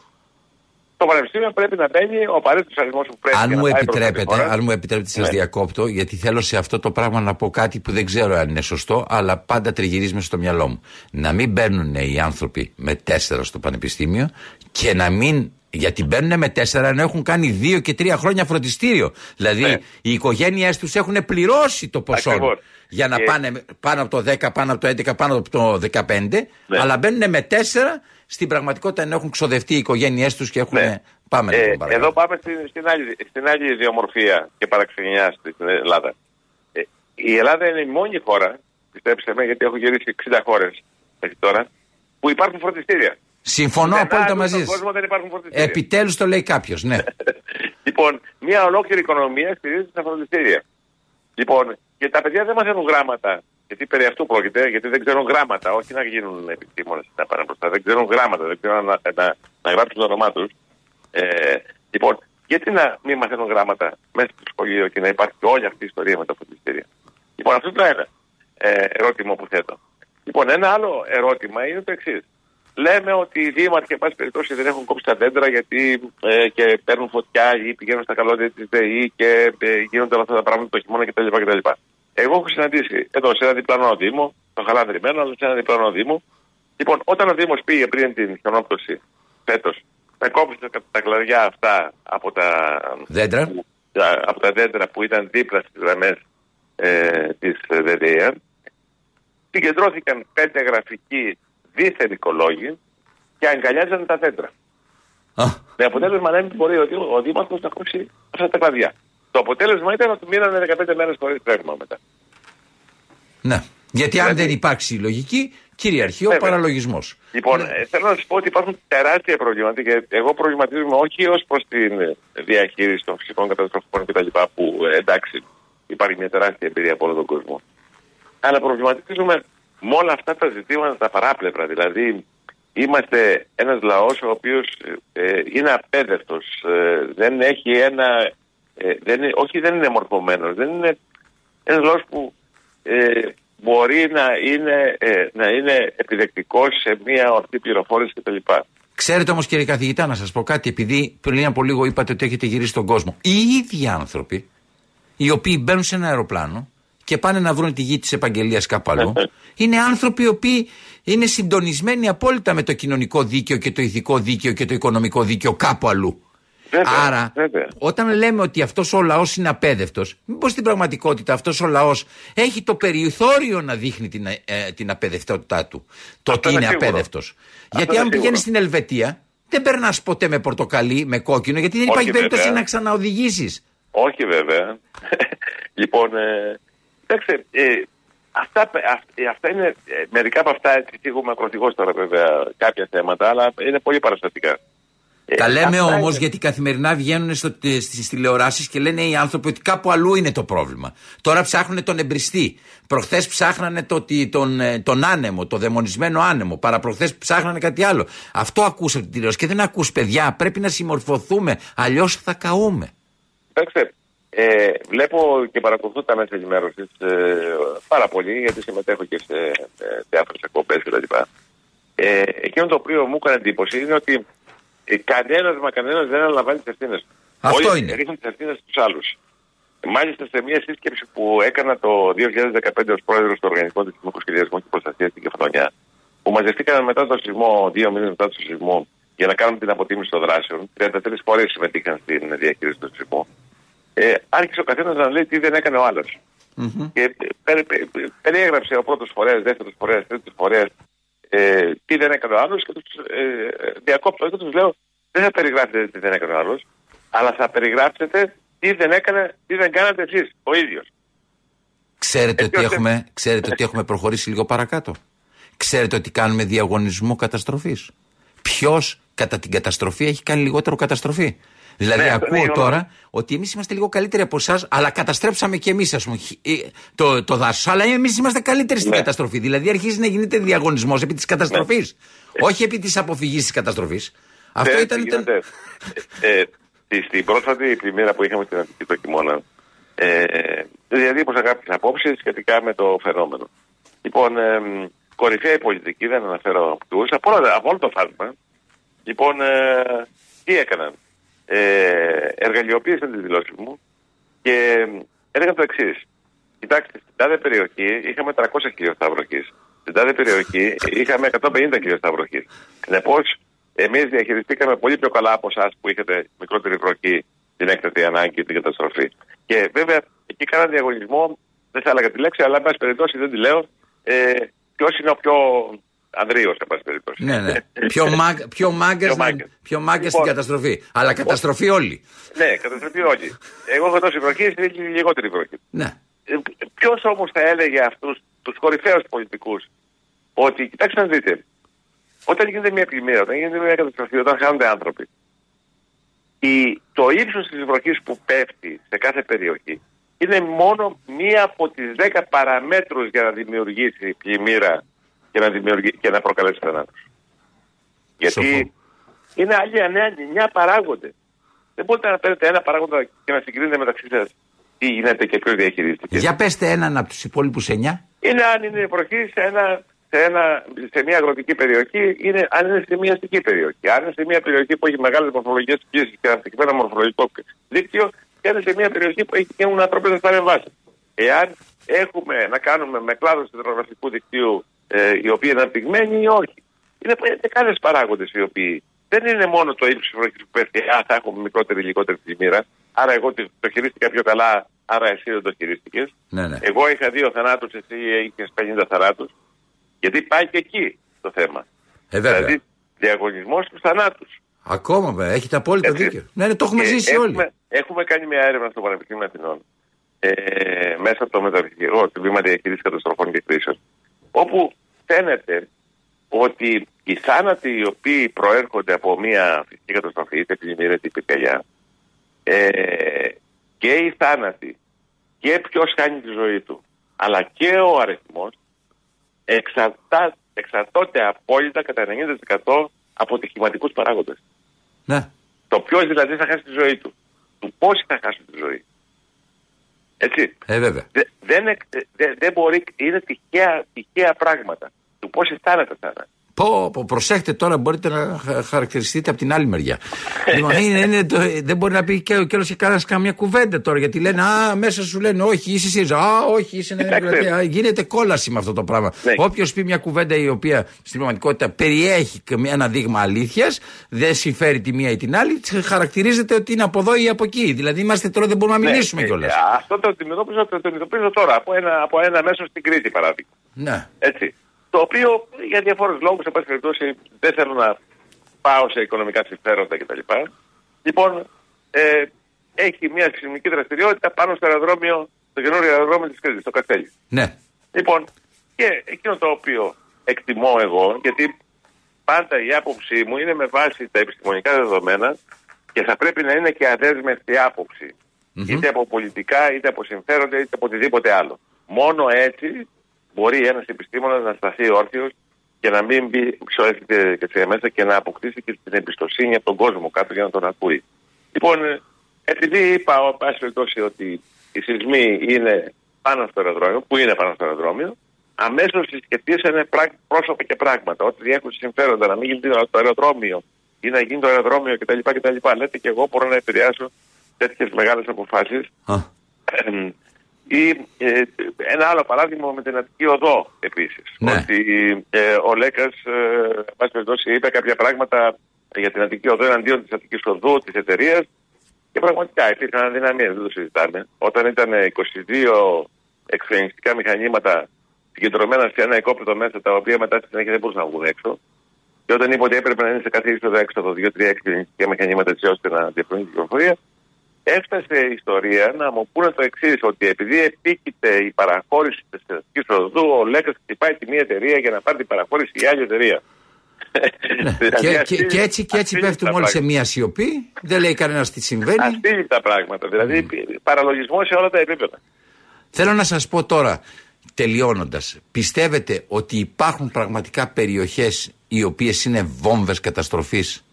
Το πανεπιστήμιο πρέπει να μπαίνει ο απαραίτητος αριθμός που πρέπει. Αν για μου να πάει προς επιτρέπετε, αυτή τη χώρα. αν μου επιτρέπετε, σας Ναι. διακόπτω, γιατί θέλω σε αυτό το πράγμα να πω κάτι που δεν ξέρω αν είναι σωστό, αλλά πάντα τριγυρίζει μέσα στο μυαλό μου. Να μην μπαίνουν οι άνθρωποι με τέσσερα στο πανεπιστήμιο και να μην. Γιατί μπαίνουν με τέσσερα ενώ έχουν κάνει δύο και τρία χρόνια φροντιστήριο. Δηλαδή Ναι. οι οικογένειές τους έχουν πληρώσει το ποσό Ακριβώς. για να Και- πάνε πάνω από το 10, πάνω από το 11, πάνω από το 15, Ναι. αλλά μπαίνουν με τέσσερα. Στην πραγματικότητα ενώ έχουν ξοδευτεί οι οικογένειές τους και έχουν. Ναι. Πάμε Ε, λοιπόν παρακάτω. εδώ πάμε στην, στην, άλλη, στην άλλη ιδιομορφία και παραξενιά στην Ελλάδα. Ε, η Ελλάδα είναι η μόνη χώρα, πιστέψτε με, γιατί έχω γυρίσει 60 χώρες μέχρι τώρα, που υπάρχουν φροντιστήρια. Συμφωνώ Πουθενά απόλυτα αλλού μαζί στον σας. κόσμο δεν υπάρχουν φροντιστήρια. Επιτέλους το λέει κάποιος, ναι. [laughs] λοιπόν, μια ολόκληρη οικονομία στηρίζεται στα φροντιστήρια. Λοιπόν, και τα παιδιά δεν μαθαίνουν γράμματα. Γιατί περί αυτού πρόκειται, γιατί δεν ξέρουν γράμματα. Όχι να γίνουν επιστήμονες να πάνε μπροστά. Δεν ξέρουν γράμματα, δεν ξέρουν να, να, να γράψουν το όνομά τους. Ε, λοιπόν, γιατί να μην μαθαίνουν γράμματα μέσα στο σχολείο και να υπάρχει όλη αυτή η ιστορία με τα φροντιστήρια. Λοιπόν, αυτό είναι το ένα ε, ερώτημα που θέτω. Λοιπόν, ένα άλλο ερώτημα είναι το εξής. Λέμε ότι οι δήμαρχοι, εν πάση περιπτώσει, δεν έχουν κόψει τα δέντρα γιατί ε, και παίρνουν φωτιά ή πηγαίνουν στα καλώδια της ΔΕΗ και ε, γίνονται όλα αυτά τα πράγματα το χειμώνα κτλ. κτλ. Εγώ έχω συναντήσει εδώ σε ένα διπλανό Δήμο, το Χαλάνδρυμένο, αλλά σε ένα διπλανό Δήμο. Λοιπόν, όταν ο Δήμος πήγε πριν την χιονόπτωση φέτος να κόψει τα, τα κλαδιά αυτά από τα, Δέντρα. που- τα- από τα δέντρα που ήταν δίπλα στις γραμμές ε, της ΔΔΕ, συγκεντρώθηκαν πέντε γραφικοί δίθεν οικολόγοι και αγκαλιάζανε τα δέντρα. Α, Με αποτέλεσμα να μην μπορεί ο, Δήμο- ο Δήμαρχος να κόψει αυτά τα κλαδιά. Το αποτέλεσμα ήταν ότι μείνανε 15 μέρες χωρίς τρέγμα μετά. ναι. Γιατί αν Δηλαδή- δεν υπάρξει η λογική, κυριαρχεί ο Βέβαια. παραλογισμός. Λοιπόν, ε, θέλω να σας πω ότι υπάρχουν τεράστια προβλήματα και εγώ προβληματίζομαι όχι ως προς την ε, διαχείριση των φυσικών καταστροφών κτλ. που ε, εντάξει υπάρχει μια τεράστια εμπειρία από όλο τον κόσμο. Αλλά προβληματίζομαι με όλα αυτά τα ζητήματα τα παράπλευρα. Δηλαδή, είμαστε ένας λαός ο οποίος είναι απέδευτος. δεν έχει ένα. Ε, δεν είναι, όχι, δεν είναι μορφωμένος. Δεν είναι ένας λαός που ε, μπορεί να είναι, ε, να είναι επιδεκτικός σε μια ορθή πληροφόρηση κτλ. Ξέρετε όμως, κύριε καθηγητά, να σας πω κάτι, επειδή πριν από λίγο είπατε ότι έχετε γυρίσει τον κόσμο. Οι ίδιοι άνθρωποι, οι οποίοι μπαίνουν σε ένα αεροπλάνο και πάνε να βρουν τη γη της επαγγελίας κάπου αλλού, [laughs] είναι άνθρωποι οι οποίοι είναι συντονισμένοι απόλυτα με το κοινωνικό δίκαιο και το ηθικό δίκαιο και το οικονομικό δίκαιο κάπου αλλού. Βέβαια, Άρα, βέβαια. όταν λέμε ότι αυτός ο λαός είναι απέδευτος, μήπως στην πραγματικότητα αυτός ο λαός έχει το περιθώριο να δείχνει την, ε, την απεδευτότητά του. Το Αυτό ότι είναι είναι σίγουρο. απέδευτος. Αυτό Γιατί είναι αν πηγαίνεις σίγουρο. στην Ελβετία, δεν περνάς ποτέ με πορτοκαλί, με κόκκινο, γιατί δεν Όχι, υπάρχει περίπτωση βέβαια. να ξαναοδηγήσεις. Όχι βέβαια. [laughs] λοιπόν, ε, κοιτάξτε, ε, αυτά, αυ- ε, αυτά είναι, ε, μερικά από αυτά, έτσι φύγουμε ακροθυγώς τώρα βέβαια κάποια θέματα, αλλά είναι πολύ παραστατικά. Ε, Τα λέμε αυτά όμως είναι- γιατί καθημερινά βγαίνουν στις τηλεοράσεις και λένε οι άνθρωποι ότι κάπου αλλού είναι το πρόβλημα. Τώρα ψάχνουν τον εμπριστή. Προχθές ψάχνανε το, ότι- τον, ε, τον άνεμο, το δαιμονισμένο άνεμο. Παραπροχθές ψάχνανε κάτι άλλο. Αυτό ακούς από την τηλεόραση και δεν ακούς παιδιά. Πρέπει να συμμορφωθούμε. Αλλιώς θα καούμε. Κοιτάξτε, ε, βλέπω και παρακολουθώ τα μέσα ενημέρωσης ε, πάρα πολύ, γιατί συμμετέχω και σε ε, διάφορες εκπομπές κτλ. Ε, εκείνο το οποίο μου έκανε εντύπωση είναι ότι ε, κανένας μα κανένας δεν αναλαμβάνει τις ευθύνες του. Αυτό Όλοι είναι. ρίχνουν τις ευθύνες στους άλλους. Μάλιστα, σε μια σύσκεψη που έκανα το 2015 ως πρόεδρος του Οργανισμού Αντιστημικού Σχεδιασμού και Προστασίας στην Κεφαλονιά, που μαζευτήκαν μετά το σεισμό, δύο μήνες μετά το σεισμό, για να κάνουμε την αποτίμηση των δράσεων. 33 φορές συμμετείχαν στην διαχείριση του σεισμού. Ε, άρχισε ο καθένας να λέει τι δεν έκανε ο άλλος. Και ε, περι- περι- περιέγραψε ο πρώτος φορέας, δεύτερος φορέας, τρίτος φορέας ε, τι δεν έκανε ο άλλος και τους ε, διακόπτω και τους λέω: Δεν θα περιγράψετε τι δεν έκανε ο άλλος, αλλά θα περιγράψετε τι δεν, έκανε, τι δεν κάνατε εσείς ο ίδιος. Ξέρετε, Ε, ότι ποιος έχουμε, ξέρετε ότι έχουμε προχωρήσει λίγο παρακάτω; Ξέρετε ότι κάνουμε διαγωνισμό καταστροφής; Ποιος κατά την καταστροφή έχει κάνει λιγότερο καταστροφή; Δηλαδή, Ναι, αυτό είναι ακούω γεγονός. τώρα ότι εμείς είμαστε λίγο καλύτεροι από εσάς, αλλά καταστρέψαμε και εμείς, ας πούμε, χ- ε, το, το δάσος. Αλλά εμείς είμαστε καλύτεροι στην Ναι. καταστροφή. Δηλαδή, αρχίζει να γίνεται διαγωνισμός επί της καταστροφής. Ναι. Όχι επί της αποφυγής της καταστροφής. Αυτό Ξέρετε ήταν. τι γίνεται. Ε, ε, στη- στην πρόσφατη πλημμύρα που είχαμε στην Αττική το χειμώνα, ε, διατύπωσα κάποιες απόψεις σχετικά με το φαινόμενο. Λοιπόν, ε, κορυφαία πολιτική, δεν αναφέρω αυτού, από, όλα- από όλο το φάσμα. Λοιπόν, ε, τι έκαναν; Ε, εργαλειοποίησαν τη δηλώση μου και έλεγαν το εξής. Κοιτάξτε, στην τάδε περιοχή είχαμε 300 χιλιοστά βροχή. Στην τάδε περιοχή είχαμε 150 χιλιοστά βροχή. Συνεπώς, εμείς διαχειριστήκαμε πολύ πιο καλά από εσάς που είχατε μικρότερη βροχή, την έκτατη ανάγκη και την καταστροφή. Και βέβαια, εκεί κάναν διαγωνισμό, δεν θα έλεγα τη λέξη, αλλά εν πάση περιπτώσει δεν τη λέω. Ε, Ποιος είναι ο πιο ανδρείος, εν πάση περιπτώσει. Ναι, ναι. Πιο, μάγ, πιο μάγκας Πιο να- μάγκας. πιο μάγκας Λοιπόν. στην καταστροφή. Αλλά καταστροφή όλοι. Ναι, καταστροφή όλοι. Εγώ έχω τόση βροχή, εσύ έχει λιγότερη βροχή. Ναι. Ποιος όμως θα έλεγε αυτούς τους κορυφαίους πολιτικούς ότι, κοιτάξτε να δείτε, όταν γίνεται μια πλημμύρα, όταν γίνεται μια καταστροφή, όταν χάνονται άνθρωποι, η, το ύψος της βροχής που πέφτει σε κάθε περιοχή είναι μόνο μία από τις 10 παραμέτρους για να δημιουργήσει πλημμύρα και να, δημιουργεί, και να προκαλέσει θανάτου. Γιατί Σοφό. είναι άλλοι 9 παράγοντε. Δεν μπορείτε να παίρνετε ένα παράγοντα και να συγκρίνετε μεταξύ σας τι γίνεται και ποιος διαχειρίζεται. Για πέστε έναν από τους υπόλοιπους εννιά. Είναι αν είναι βροχή σε, ένα, σε, ένα, σε μια αγροτική περιοχή, είναι, αν είναι σε μια αστική περιοχή. Αν είναι σε μια περιοχή που έχει μεγάλες μορφολογικές πίεσει και αναπτυγμένο μορφολογικό δίκτυο, και αν είναι σε μια περιοχή που έχει και έχουν ανθρώπινε παρεμβάσει. Εάν έχουμε να κάνουμε με κλάδο του υδρογραφικού δικτύου ε, οι οποίοι είναι αναπτυγμένοι ή όχι. Είναι δεκάδε παράγοντες οι οποίοι δεν είναι μόνο το ύψος της βροχή που πέφτει, Α, θα έχουμε μικρότερη ή λιγότερη πλημμύρα. Άρα εγώ το το χειρίστηκα πιο καλά, άρα εσύ δεν το χειρίστηκες. Ναι, ναι. Εγώ είχα δύο θανάτους, εσύ είχες 50 θανάτους. Γιατί πάει και εκεί το θέμα. Ε, βέβαια. Δηλαδή, διαγωνισμός στους θανάτους. Ακόμα βέβαια, έχετε απόλυτο δίκιο. Ναι, ναι, το έχουμε ζήσει όλοι. έχουμε, Έχουμε κάνει μια έρευνα στο Πανεπιστήμιο Αθηνών. ε, μέσα από το μεταπτυχιακό τμήμα διαχείριση καταστροφών και κρίσεων, όπου φαίνεται ότι οι θάνατοι οι οποίοι προέρχονται από μια φυσική καταστροφή, είτε επιδημία είτε πυρκαγιά, ε, και οι θάνατοι και ποιος χάνει τη ζωή του, αλλά και ο αριθμός εξαρτά, εξαρτώνται απόλυτα κατά 90% από τυχηματικού παράγοντες. Ναι. Το ποιος δηλαδή θα χάσει τη ζωή του. Του πόσοι θα χάσουν τη ζωή. Έτσι. Ε, βέβαια. Δε- δεν, εκ- δε- δεν μπορεί, είναι τυχαία, τυχαία πράγματα. Του πόσοι θάνατοι θα είναι. Πω, πω, προσέχτε τώρα, μπορείτε να χα- χαρακτηριστείτε από την άλλη μεριά. [laughs] λοιπόν, είναι, είναι, το- δεν μπορεί να πει και ο και κανένας καμία κουβέντα τώρα, γιατί λένε Α, μέσα σου λένε Όχι, είσαι ΣΥΡΙΖΑ. Α, όχι, είσαι Νέα Κοιτάξτε. Δημοκρατία. Α, Γίνεται κόλαση με αυτό το πράγμα. Ναι. Όποιος πει μια κουβέντα η οποία στην πραγματικότητα περιέχει και μια- ένα δείγμα αλήθειας, δεν συμφέρει τη μία ή την άλλη, χαρακτηρίζεται ότι είναι από εδώ ή από εκεί. Δηλαδή, είμαστε τώρα, δεν μπορούμε να μιλήσουμε Ναι, κιόλας. ε, Αυτό το αντιμετωπίζω, το αντιμετωπίζω τώρα από ένα, από ένα μέσο στην Κρήτη παράδειγμα. Ναι. Έτσι. Το οποίο για διάφορου λόγους, σε πάση περιπτώσει, δεν θέλω να πάω σε οικονομικά συμφέροντα κτλ. Λοιπόν, ε, έχει μια σεισμική δραστηριότητα πάνω στο αεροδρόμιο, στο καινούριο αεροδρόμιο της Κρήτης, στο Καστέλι. Ναι. Λοιπόν, και εκείνο το οποίο εκτιμώ εγώ, γιατί πάντα η άποψή μου είναι με βάση τα επιστημονικά δεδομένα και θα πρέπει να είναι και αδέσμευτη άποψη. Είτε από πολιτικά, είτε από συμφέροντα, είτε από οτιδήποτε άλλο. Μόνο έτσι μπορεί ένας επιστήμονας να σταθεί όρθιος και να μην μπει ψωέφυγε και σε μέσα και να αποκτήσει και την εμπιστοσύνη από τον κόσμο κάτω για να τον ακούει. Λοιπόν, ε, επειδή είπα, ο πάση περιπτώσει, ότι οι σεισμοί είναι πάνω στο αεροδρόμιο, που είναι πάνω στο αεροδρόμιο, αμέσως συσκεφτήσανε πρά- πρόσωπα και πράγματα. Ότι διέχουν συμφέροντα να μην γίνει το αεροδρόμιο ή να γίνει το αεροδρόμιο κτλ. κτλ. Λέτε και εγώ μπορώ να επηρεάσω τέτοιες μεγάλες αποφάσεις. Α, Ή ε, ένα άλλο παράδειγμα με την Αττική Οδό επίσης. Ναι. Ότι ε, ο Λέκας, ε, εν πάση περιπτώσει, είπε κάποια πράγματα για την Αττική Οδό εναντίον της Αττικής Οδού, της εταιρείας. Και πραγματικά υπήρχαν αδυναμίες, δεν το συζητάμε. Όταν ήταν 22 εξφενιστικά μηχανήματα συγκεντρωμένα σε ένα οικόπεδο μέσα, τα οποία μετά στη συνέχεια δεν μπορούσαν να βγουν έξω. Και όταν είπε ότι έπρεπε να είναι σε κάθε είσοδο έξοδο 2-3 εξφενιστικά μηχανήματα έτσι ώστε να διαφωνεί την κυκλοφορία, έφτασε η ιστορία να μου πούνε το εξής, ότι επειδή επίκειται η παραχώρηση της Αττική Οδού, ο Λέκας χτυπάει τη μία εταιρεία για να πάρει την παραχώρηση η άλλη εταιρεία. [laughs] Δηλαδή, και, και, αστείλει- και έτσι, και έτσι αστείλει πέφτουμε τα όλοι σε πράγματα. μία σιωπή. Δεν λέει κανένας τι συμβαίνει. Αστείλει τα πράγματα. Δηλαδή, παραλογισμό σε όλα τα επίπεδα. Θέλω να σας πω τώρα, τελειώνοντας, πιστεύετε ότι υπάρχουν πραγματικά περιοχές οι οποίες είναι βόμβες καταστροφής;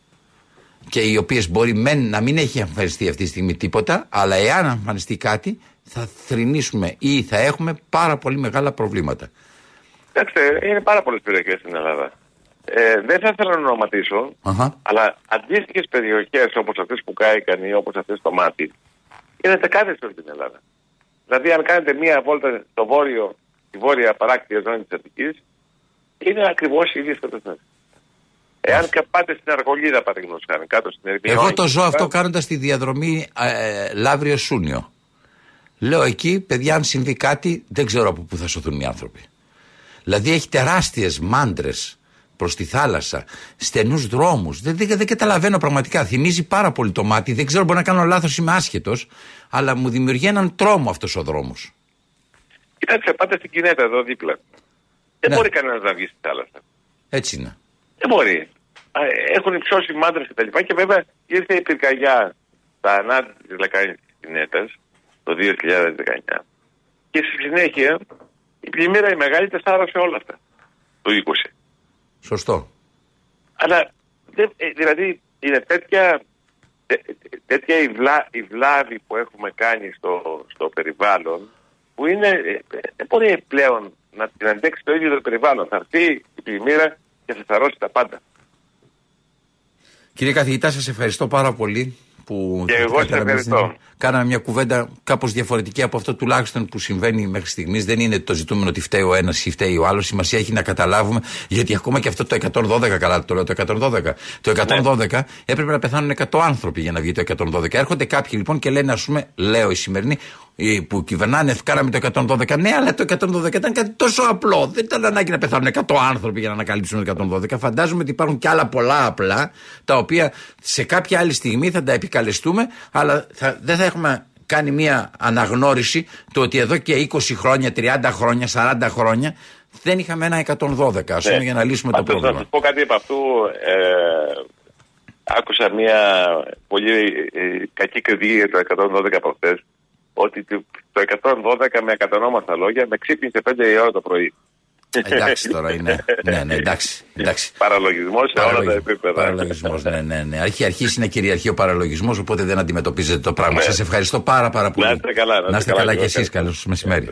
Και οι οποίες μπορεί μεν να μην έχει εμφανιστεί αυτή τη στιγμή τίποτα, αλλά εάν εμφανιστεί κάτι θα θρυνήσουμε ή θα έχουμε πάρα πολύ μεγάλα προβλήματα. Κοιτάξτε, είναι πάρα πολλές περιοχές στην Ελλάδα. Ε, δεν θα ήθελα να ονοματίσω, Αχα. αλλά αντίστοιχες περιοχές όπως αυτές που κάηκαν ή όπως αυτές στο μάτι, είναι δεκάδες σε όλη την Ελλάδα. Δηλαδή, αν κάνετε μία βόλτα στο βόρειο, στη βόρεια παράκτια ζώνης της Αττικής, είναι ακριβώς οι ίδιε καταστάσει. Εάν και πάτε στην Αργολίδα, παραδείγματος χάρη, κάτω στην Ερυθρινή. Εγώ το ζω αυτό κάνοντας τη διαδρομή ε, Λαύριο Σούνιο. Λέω εκεί, παιδιά, αν συμβεί κάτι, δεν ξέρω από πού θα σωθούν οι άνθρωποι. Δηλαδή έχει τεράστιες μάντρες προς τη θάλασσα, στενούς δρόμους. Δεν, δεν, δεν καταλαβαίνω πραγματικά. Θυμίζει πάρα πολύ το μάτι. Δεν ξέρω, μπορεί να κάνω λάθος, είμαι άσχετος, αλλά μου δημιουργεί έναν τρόμο αυτός ο δρόμος. Κοιτάξτε, πάτε στην Κινέτα εδώ δίπλα. Δεν Ναι. μπορεί κανένας να βγει στη θάλασσα. Έτσι είναι. Δεν μπορεί. Α, Έχουν υψώσει μάντρες και τα λοιπά και βέβαια ήρθε η πυρκαγιά στα ανάτι της λεκάνης τη Κινέτας το 2019. Και στη συνέχεια η πλημμύρα η μεγάλη τα σάρωσε όλα αυτά το 20. Σωστό. Αλλά δεν, ε, δηλαδή είναι τέτοια, τέ- τέτοια η, βλά, η βλάβη που έχουμε κάνει στο, στο περιβάλλον που είναι, ε, ε, δεν μπορεί πλέον να την αντέξει το ίδιο το περιβάλλον. Θα έρθει η πλημμύρα και θα σαρώσει τα πάντα. Κύριε καθηγητά, σας ευχαριστώ πάρα πολύ που Και εγώ δεχτήκατε σε να μας ευχαριστώ. Δίνετε. Κάναμε μια κουβέντα κάπως διαφορετική από αυτό τουλάχιστον που συμβαίνει μέχρι στιγμής. Δεν είναι το ζητούμενο ότι φταίει ο ένας ή φταίει ο άλλος. Σημασία έχει να καταλάβουμε, γιατί ακόμα και αυτό το 112, καλά το λέω το 112. Το 112 έπρεπε να πεθάνουν 100 άνθρωποι για να βγει το 112. Έρχονται κάποιοι λοιπόν και λένε, ας πούμε, λέω οι σημερινοί οι που κυβερνάνε, κάναμε το 112. Ναι, αλλά το 112 ήταν κάτι τόσο απλό. Δεν ήταν ανάγκη να πεθάνουν 100 άνθρωποι για να ανακαλύψουν το 112. Φαντάζομαι ότι υπάρχουν και άλλα πολλά απλά, τα οποία σε κάποια άλλη στιγμή θα τα επικαλεστούμε, αλλά θα, δεν θα έχουμε κάνει μια αναγνώριση το ότι εδώ και 20 χρόνια, 30 χρόνια, 40 χρόνια δεν είχαμε ένα 112 ας πούμε, Ναι. για να λύσουμε το Πάντως, Να πρόβλημα. σας πω κάτι από αυτού. Ε, άκουσα μια πολύ ε, κακή κριτική για το 112 προχθές ότι το το 112 με ακατανόμαστα λόγια με ξύπνησε 5 η ώρα το πρωί. Εντάξει τώρα είναι. ναι, ναι, εντάξει. εντάξει. Παραλογισμός σε όλα τα επίπεδα. Παραλογισμός, ναι, ναι, ναι. Έχει αρχίσει να κυριαρχεί ο παραλογισμός, οπότε δεν αντιμετωπίζετε το πράγμα. Ναι. Σας ευχαριστώ πάρα, πάρα πολύ. Να είστε καλά, να είστε καλά, καλά κι εσείς. ευχαριστώ. Καλώς μεσημέρι.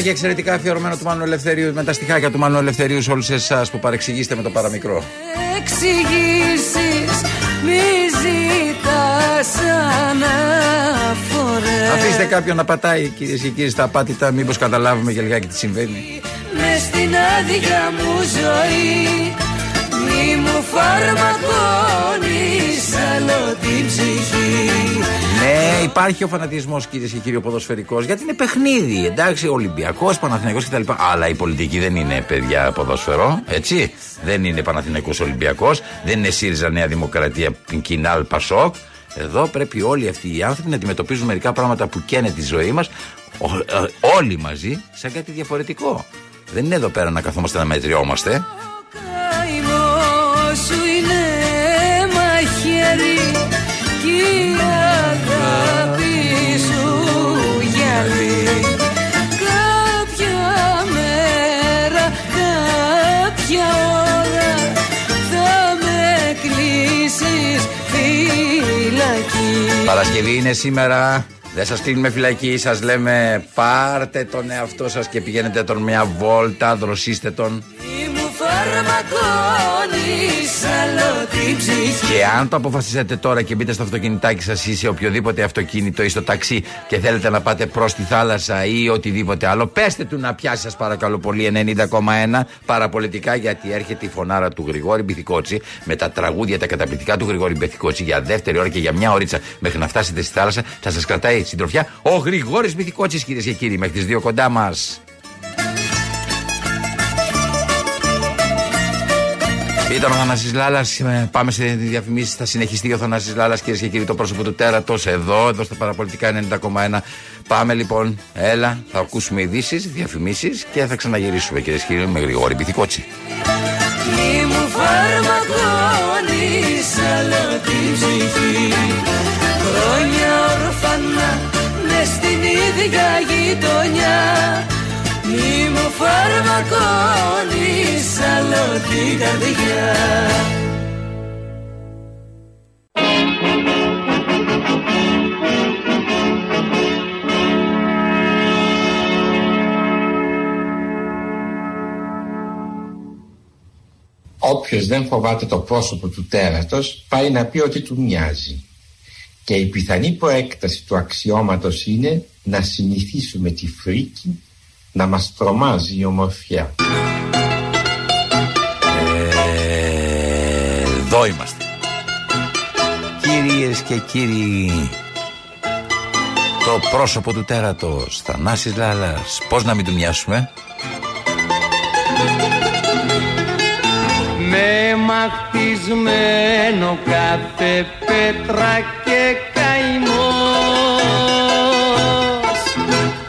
Τραγουδάκι εξαιρετικά αφιερωμένο του Μάνου Ελευθερίου με τα στιχάκια του Μάνου Ελευθερίου σε όλους εσάς που παρεξηγήσετε με το παραμικρό. εξηγήσεις μη ζητάς αναφορές Αφήστε κάποιον να πατάει κυρίες και κύριοι στα απάτητα, μήπως καταλάβουμε για λιγάκι τι συμβαίνει. Μες στην άδεια μου ζωή Μη μου φαρμακώνεις άλλο την ψυχή Ναι, υπάρχει ο φανατισμός κυρίες και κύριοι ο ποδοσφαιρικός γιατί είναι παιχνίδι. Εντάξει, Ολυμπιακός, Παναθηναϊκός κτλ. Αλλά η πολιτική δεν είναι παιδιά ποδόσφαιρο, έτσι. Δεν είναι Παναθηναϊκός Ολυμπιακός, δεν είναι ΣΥΡΙΖΑ Νέα Δημοκρατία Κινάλ Πασόκ. Εδώ πρέπει όλοι αυτοί οι άνθρωποι να αντιμετωπίζουν μερικά πράγματα που καίνε τη ζωή μας, όλοι μαζί, σαν κάτι διαφορετικό. Δεν είναι εδώ πέρα να καθόμαστε να μετριόμαστε. Παρασκευή είναι σήμερα. Δεν σας κλείνουμε φυλακή, σας λέμε πάρτε τον εαυτό σας και πηγαίνετε τον μια βόλτα, δροσίστε τον. Και αν το αποφασίσετε τώρα και μπείτε στο αυτοκινητάκι σας ή σε οποιοδήποτε αυτοκίνητο ή στο ταξί και θέλετε να πάτε προς τη θάλασσα ή οτιδήποτε άλλο, πέστε του να πιάσει, σας παρακαλώ πολύ, 90,1 παραπολιτικά γιατί έρχεται η φωνάρα του Γρηγόρη Μπιθικότσι με τα τραγούδια τα καταπληκτικά του Γρηγόρη Μπιθικότσι για δεύτερη ώρα και για μια ωρίτσα μέχρι να φτάσετε στη θάλασσα. Θα σας κρατάει συντροφιά ο Γρηγόρης Μπιθικότσι, κυρίες και κύριοι, μέχρι τις δύο κοντά μας. Ήταν ο Θανάσης Λάλλας, ε, πάμε σε διαφημίσεις, θα συνεχιστεί ο Θανάσης Λάλλας κυρίες και κύριοι το πρόσωπο του τέρατος εδώ, εδώ στα παραπολιτικά 90,1 Πάμε λοιπόν, έλα, θα ακούσουμε ειδήσεις, διαφημίσεις και θα ξαναγυρίσουμε κυρίες και κύριοι με Γρηγόρη Πυθικότσι. Μη μου φαρμακώνεις άλλο την ψυχή. Χρόνια ορφανά μες στην ίδια γειτονιά Μη μου φαρμακώνεις άλλο την καρδιά Όποιος δεν φοβάται το πρόσωπο του τέρατος πάει να πει ότι του μοιάζει. Και η πιθανή προέκταση του αξιώματος είναι να συνηθίσουμε τη φρίκη να μας τρομάζει η ομορφιά. Ε, Εδώ είμαστε Κυρίες και κύριοι Το πρόσωπο του τέρατος Θανάσης Λάλλας Πώς να μην του μοιάσουμε; Με μαχτισμένο κάθε πέτρα και καημός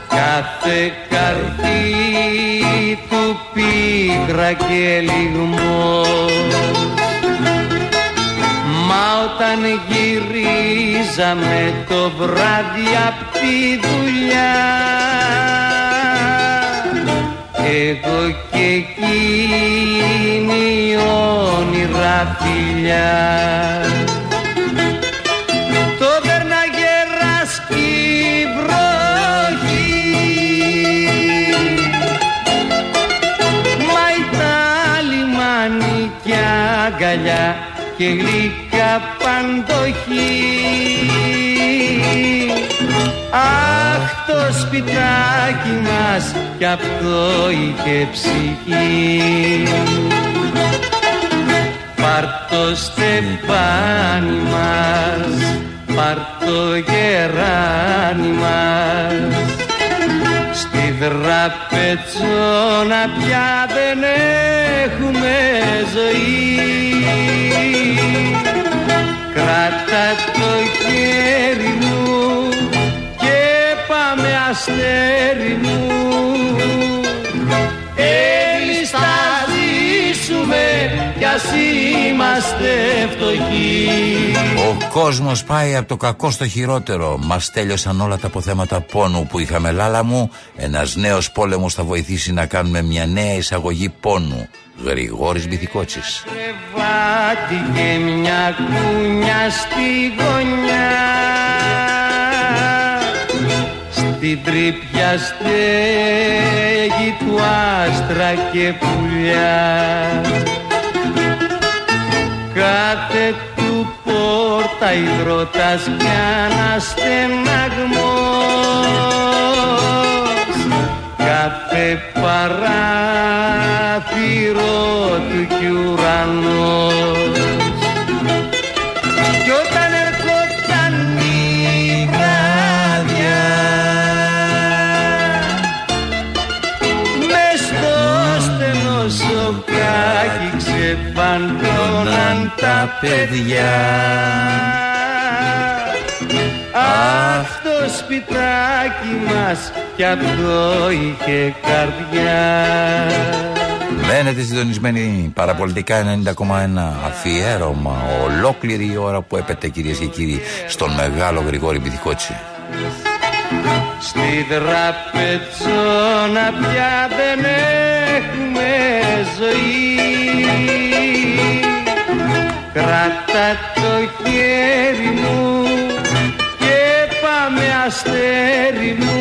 Κάθε καρδί του πίκρα και λιγμός. Μα όταν γυρίζαμε το βράδυ απ' τη δουλειά εγώ και εκείνη όνειρα φιλιά και γλυκά παντοχή Αχ το σπιτάκι μας κι αυτό είχε ψυχή. Πάρ' το στεφάνι μας, πάρ' το γεράνι μας Στη δραπετσόνα πια δεν έχουμε ζωή. Κράτα το χέρι μου και πάμε αστέρι μου ας είμαστε φτωχοί Ο κόσμος πάει από το κακό στο χειρότερο. Μας τέλειωσαν όλα τα αποθέματα πόνου που είχαμε. Λάλα μου, ένας νέος πόλεμος θα βοηθήσει να κάνουμε μια νέα εισαγωγή πόνου. Γρηγόρης Μπιθικότσης. κρεβάτι και μια κούνια στη γωνιά Στην τρύπια στέγη του άστρα και πουλιά Κάθε του πόρτα υδρότας κι αναστεναγμός κάθε παράθυρο του κι σοκάκι ξεφαντώναν τα παιδιά. Αχ το σπιτάκι μας κι αυτό είχε καρδιά. Μένετε συντονισμένοι παραπολιτικά 90,1 αφιέρωμα ολόκληρη η ώρα που έπεται κυρίες και κύριοι στον μεγάλο Γρηγόρη Μπιθικότση. Στη δραπετσόνα πια δεν έχουμε ζωή Κράτα το χέρι μου και πάμε αστέρι μου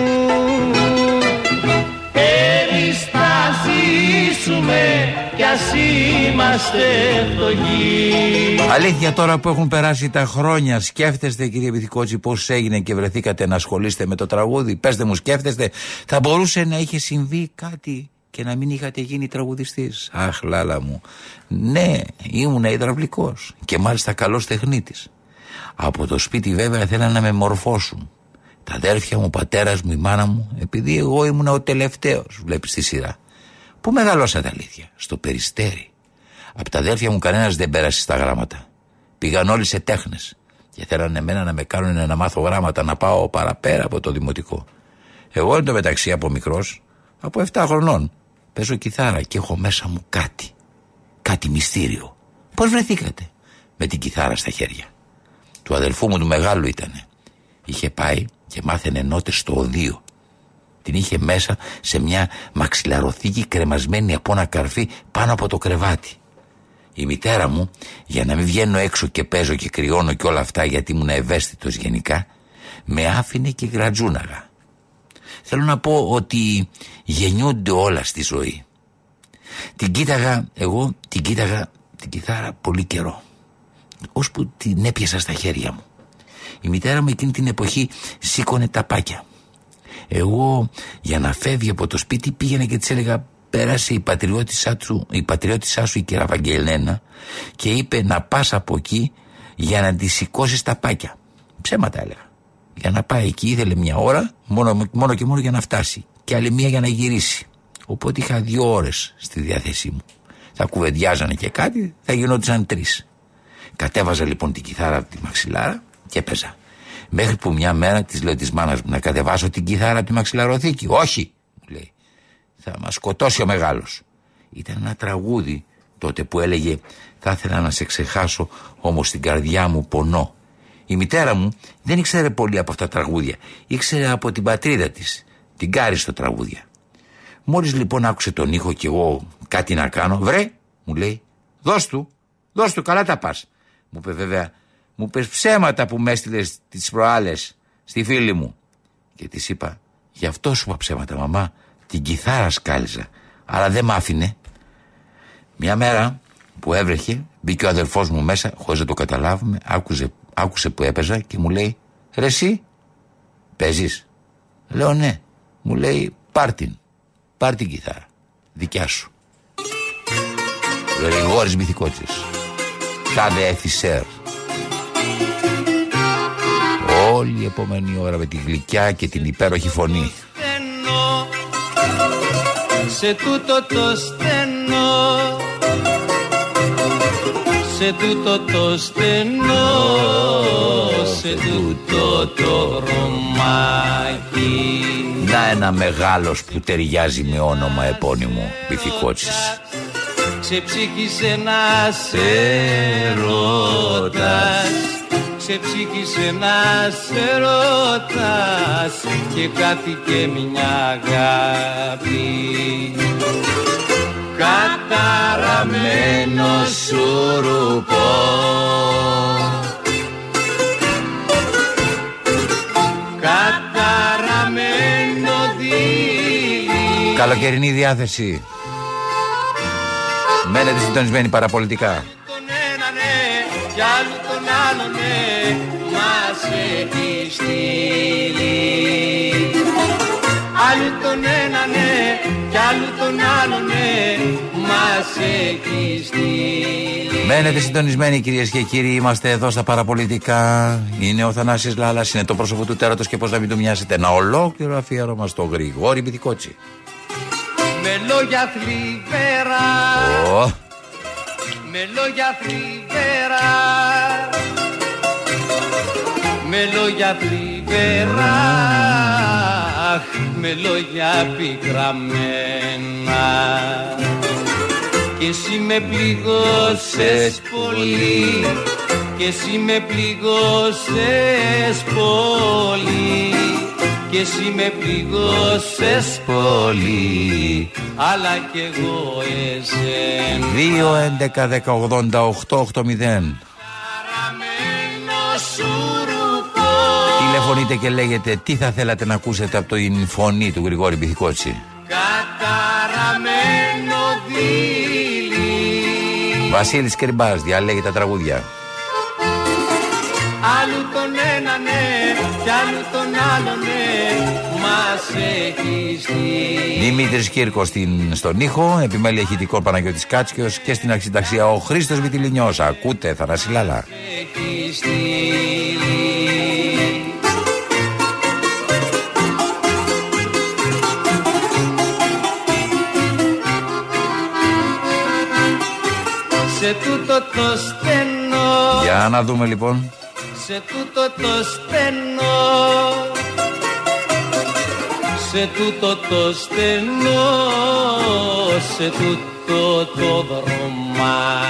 Εμείς θα ζήσουμε κι ας είμαστε φτωχοί Αλήθεια τώρα που έχουν περάσει τα χρόνια, σκέφτεστε κύριε Μπιθικότση πώς έγινε και βρεθήκατε να ασχολείστε με το τραγούδι; Πέστε μου, σκέφτεστε, θα μπορούσε να είχε συμβεί κάτι; Και να μην είχατε γίνει τραγουδιστής. Αχ, λάλα μου. Ναι, ήμουν υδραυλικός και μάλιστα καλός τεχνίτης. Από το σπίτι βέβαια θέλαν να με μορφώσουν. Τα αδέρφια μου, ο πατέρας μου, η μάνα μου, επειδή εγώ ήμουν ο τελευταίος, βλέπεις τη σειρά. Πού μεγαλώσατε αλήθεια, στο περιστέρι. Από τα αδέρφια μου κανένας δεν πέρασε στα γράμματα. Πήγαν όλοι σε τέχνες και θέλανε εμένα να με κάνουν να μάθω γράμματα, να πάω παραπέρα από το δημοτικό. Εγώ εν τω μεταξύ από μικρός, από 7 χρονών, παίζω κιθάρα και έχω μέσα μου κάτι. Κάτι μυστήριο. Πώς βρεθήκατε; Με την κιθάρα στα χέρια. Του αδελφού μου του μεγάλου ήτανε. Είχε πάει και μάθαινε νότες στο οδείο. Την είχε μέσα σε μια μαξιλαροθήκη κρεμασμένη από ένα καρφί πάνω από το κρεβάτι. Η μητέρα μου, για να μην βγαίνω έξω και παίζω και κρυώνω και όλα αυτά γιατί ήμουν ευαίσθητος γενικά, με άφηνε και γρατζούναγα. Θέλω να πω ότι γεννιούνται όλα στη ζωή. Την κοίταγα, εγώ την κοίταγα την κιθάρα πολύ καιρό. Ώσπου την έπιασα στα χέρια μου. Η μητέρα μου εκείνη την εποχή σήκωνε τα πάκια. Εγώ για να φεύγει από το σπίτι πήγαινα και της έλεγα πέρασε η πατριώτησά, του, η πατριώτησά σου η κυρία Βαγγελένα και είπε να πας από εκεί για να τη σηκώσεις τα πάκια. Ψέματα έλεγα. Για να πάει εκεί ήθελε μια ώρα μόνο, μόνο και μόνο για να φτάσει και άλλη μία για να γυρίσει. Οπότε είχα δύο ώρες στη διάθεσή μου. Θα κουβεντιάζανε και κάτι, θα γινόντουσαν τρεις. Κατέβαζα λοιπόν την κιθάρα από τη μαξιλάρα και έπαιζα. Μέχρι που μια μέρα της λέω της μάνας μου να κατεβάσω την κιθάρα από τη μαξιλαροθήκη. Όχι, μου λέει. Θα μας σκοτώσει ο μεγάλος. Ήταν ένα τραγούδι τότε που έλεγε Θα ήθελα να σε ξεχάσω, όμως στην καρδιά μου πονώ. Η μητέρα μου δεν ήξερε πολύ από αυτά τα τραγούδια. Ήξερε από την πατρίδα της, την κάριστο τραγούδια. Μόλις λοιπόν άκουσε τον ήχο και εγώ κάτι να κάνω, βρε, μου λέει, δώσ' του, δώσ' του, καλά τα πας. Μου είπε βέβαια, μου πες ψέματα που με έστειλες τις προάλλες στη φίλη μου. Και της είπα, γι' αυτό σου είπα ψέματα μαμά, την κιθάρα σκάλιζα, αλλά δεν μ' άφηνε. Μια μέρα που έβρεχε, μπήκε ο αδερφός μου μέσα, χωρίς να το καταλάβουμε, άκουσε, άκουσε που έπαιζα και μου λέει «Ρε εσύ, παίζεις» Λέω ναι. Μου λέει πάρ την, πάρ την κιθάρα, δικιά σου. Γρηγόρης Μυθικότσης, τάδε εφισέρ. Όλη η επόμενη ώρα με τη γλυκιά και την υπέροχη φωνή. στενό σε τούτο το στενό σε τούτο το στενό σε τούτο το ρομάκι Να ένα μεγάλος που ταιριάζει με όνομα επώνυμο Μυθικότσης. Ξεψύχησε να σε ρώτας Ξεψύχησε να σε ρώτας Και κάθηκε μια αγάπης Καταραμένο σουρουπό Καταραμένο δίλη Καλοκαιρινή διάθεση. Μένετε συντονισμένοι παραπολιτικά. τον ένα ναι κι άλλο τον άλλο ναι μας έχει στείλει Άλλο τον ένα ναι κι άλλο τον άλλο ναι μας έχει στείλει Μένετε συντονισμένοι κυρίες και κύριοι. Είμαστε εδώ στα παραπολιτικά. Είναι ο Θανάσης Λάλας, είναι το πρόσωπο του τέρατος και πώς να μην του μοιάσετε. Ένα ολόκληρο αφιέρωμα στο Γρηγόρη Μπιθικότσι. Με λόγια θλιβερά Ω, Με λόγια θλιβερά Με λόγια θλιβερά αχ, Με λόγια πικραμένα Και εσύ με πληγώσες πολύ. Και εσύ με πληγώσες πολύ. Και εσύ με πληγώσες πολύ. Αλλά κι εγώ εσένα 2, 11, 10, 88, 8, 0. Παραμένω σουρουπό Τηλεφωνείτε και λέγετε τι θα θέλατε να ακούσετε από την φωνή του Γρηγόρη Μπιθικότσι. Καταραμένο δίλη Βασίλης Κρυμπάς, διαλέγει τα τραγούδια. Άλλου τον ένα ναι κι άλλου τον άλλο ναι Μας έχει στείλει Δημήτρης Κύρκος στην, στον ήχο, επιμέλεια ηχητικό Παναγιώτης Κάτσιος και στην αρχιταξία ο Χρήστος Βιτιλινιός. Ακούτε, Θανάση Λάλα. έχει στείλει το στενό. Για να δούμε λοιπόν. Σε τούτο το στενό. Σε τούτο το στενό. Σε τούτο το δρομάκι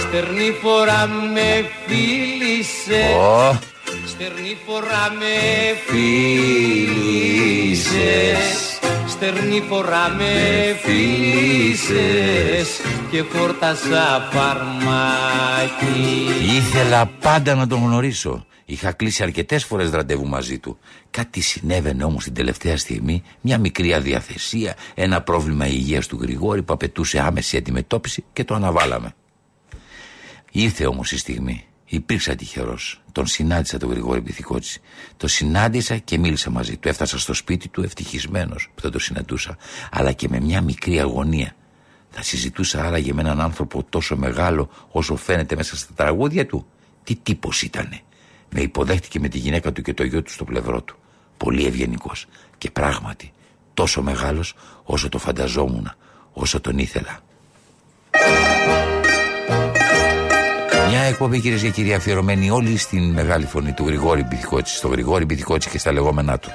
Στερνή φορά με φίλησε. Ω, Στερνή φορά με φίλησες Στερνή φορά με φίλησες Και φόρτασα φαρμάκι ήθελα πάντα να τον γνωρίσω. Είχα κλείσει αρκετές φορές ραντεβού μαζί του. Κάτι συνέβαινε όμως την τελευταία στιγμή, μια μικρή αδιαθεσία, ένα πρόβλημα υγείας του Γρηγόρη που απαιτούσε άμεση αντιμετώπιση και το αναβάλαμε. Ήρθε όμως η στιγμή. Υπήρξα τυχερός. Τον συνάντησα τον Γρηγόρη Μπιθικότσι. Το συνάντησα και μίλησα μαζί του. Έφτασα στο σπίτι του ευτυχισμένος που θα το συναντούσα, αλλά και με μια μικρή αγωνία. Θα συζητούσα άραγε με έναν άνθρωπο τόσο μεγάλο όσο φαίνεται μέσα στα τραγούδια του. Τι τύπος ήτανε. Με υποδέχτηκε με τη γυναίκα του και το γιο του στο πλευρό του. Πολύ ευγενικός. Και πράγματι, τόσο μεγάλος όσο το φανταζόμουν, όσο τον ήθελα. Μια εκπομπή κυρίες και κύριοι αφιερωμένη όλη στην μεγάλη φωνή του Γρηγόρη Μπιθικότσι, στο Γρηγόρη Μπιθικότσι και στα λεγόμενά του.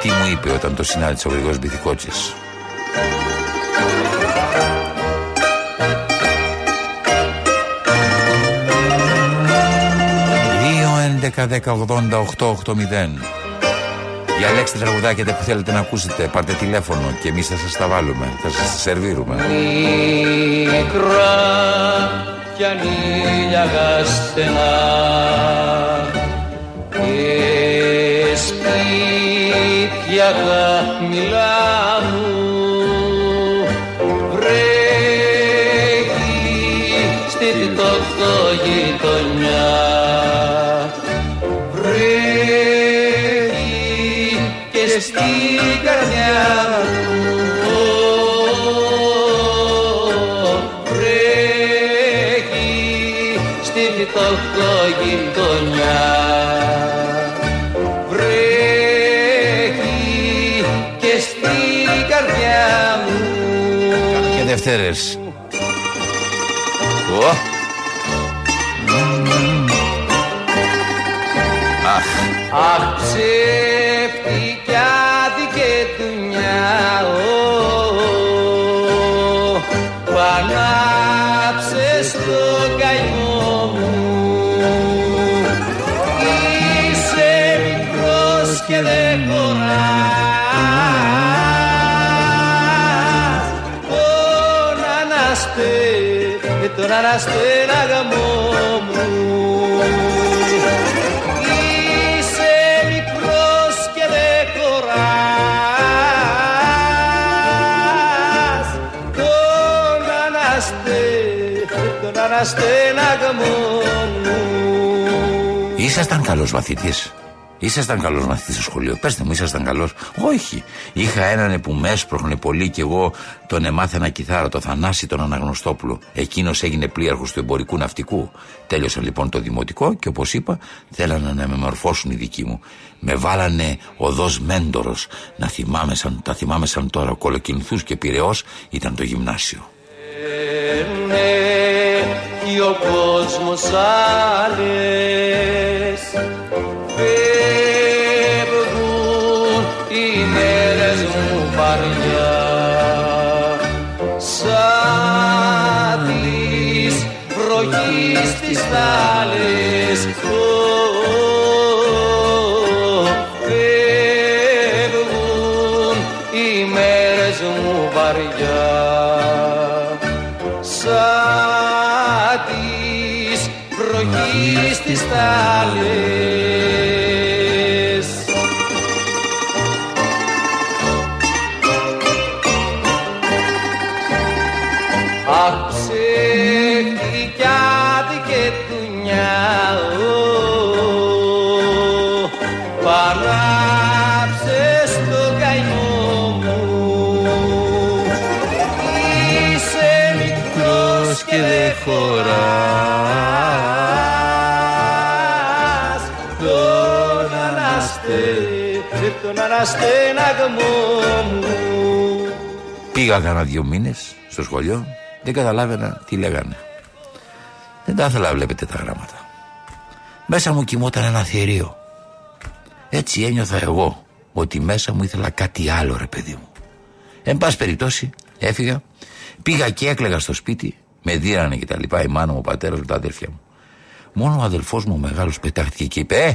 Τι μου είπε όταν το συνάντησε ο Γρηγόρης Μπιθικότσης; Δύο, 11, 10, 80, 8, 8, 0. Διαλέξτε τραγουδάκια που θέλετε να ακούσετε. Πάρτε τηλέφωνο και εμείς θα σας τα βάλουμε. Θα σας τα σερβίρουμε. Μικρά κι ανήλιαγα στενά και σπίτια χαμηλά μου βρέχει στη τόχτο γειτονιά. Βρέχει και στη καρδιά Και Δευτέρες. Ω. Αχ, τον αναστέναγαμό μου. Είσαι μικρός και δεν χωράς. Τον αναστε, τον αναστέναγαμό μου. Ήσασταν καλός μαθητής. Ήσασταν καλός μαθητής στο σχολείο. Πετε μου, ήσασταν καλός. Όχι. Είχα έναν που με έσπροχνε πολύ και εγώ τον εμάθαινα κιθάρα, το Θανάση τον Αναγνωστόπουλο. Εκείνος έγινε πλοίαρχος του εμπορικού ναυτικού. Τέλειωσα λοιπόν το δημοτικό και όπως είπα, θέλανε να με μορφώσουν οι δικοί μου. Με βάλανε οδό μέντορος. Να θυμάμαι σαν, τα θυμάμαι σαν τώρα. Κολοκυνθούς και πυρεό ήταν το γυμνάσιο. ναι, κι ο κόσμος άλλες φεύγουν οι μέρες μου βαριά σαν της βροχής τις θάλες Παράψες το καημό μου Είσαι μικρός και δεν χωράς Τον αναστε, τον αναστέναγμό μου Πήγα κανένα δύο μήνες στο σχολείο, δεν καταλάβαινα τι λέγανε. Δεν τα ήθελα, βλέπετε τα γράμματα. Μέσα μου κοιμόταν ένα θηρίο. Έτσι ένιωθα εγώ ότι μέσα μου ήθελα κάτι άλλο, ρε παιδί μου. Εν πάση περιπτώσει, έφυγα, πήγα και έκλαιγα στο σπίτι, με δίρανε και τα λοιπά, η μάνα μου, ο πατέρας μου, τα αδέρφια μου. Μόνο ο αδελφός μου ο μεγάλος πετάχτηκε και είπε: Ε,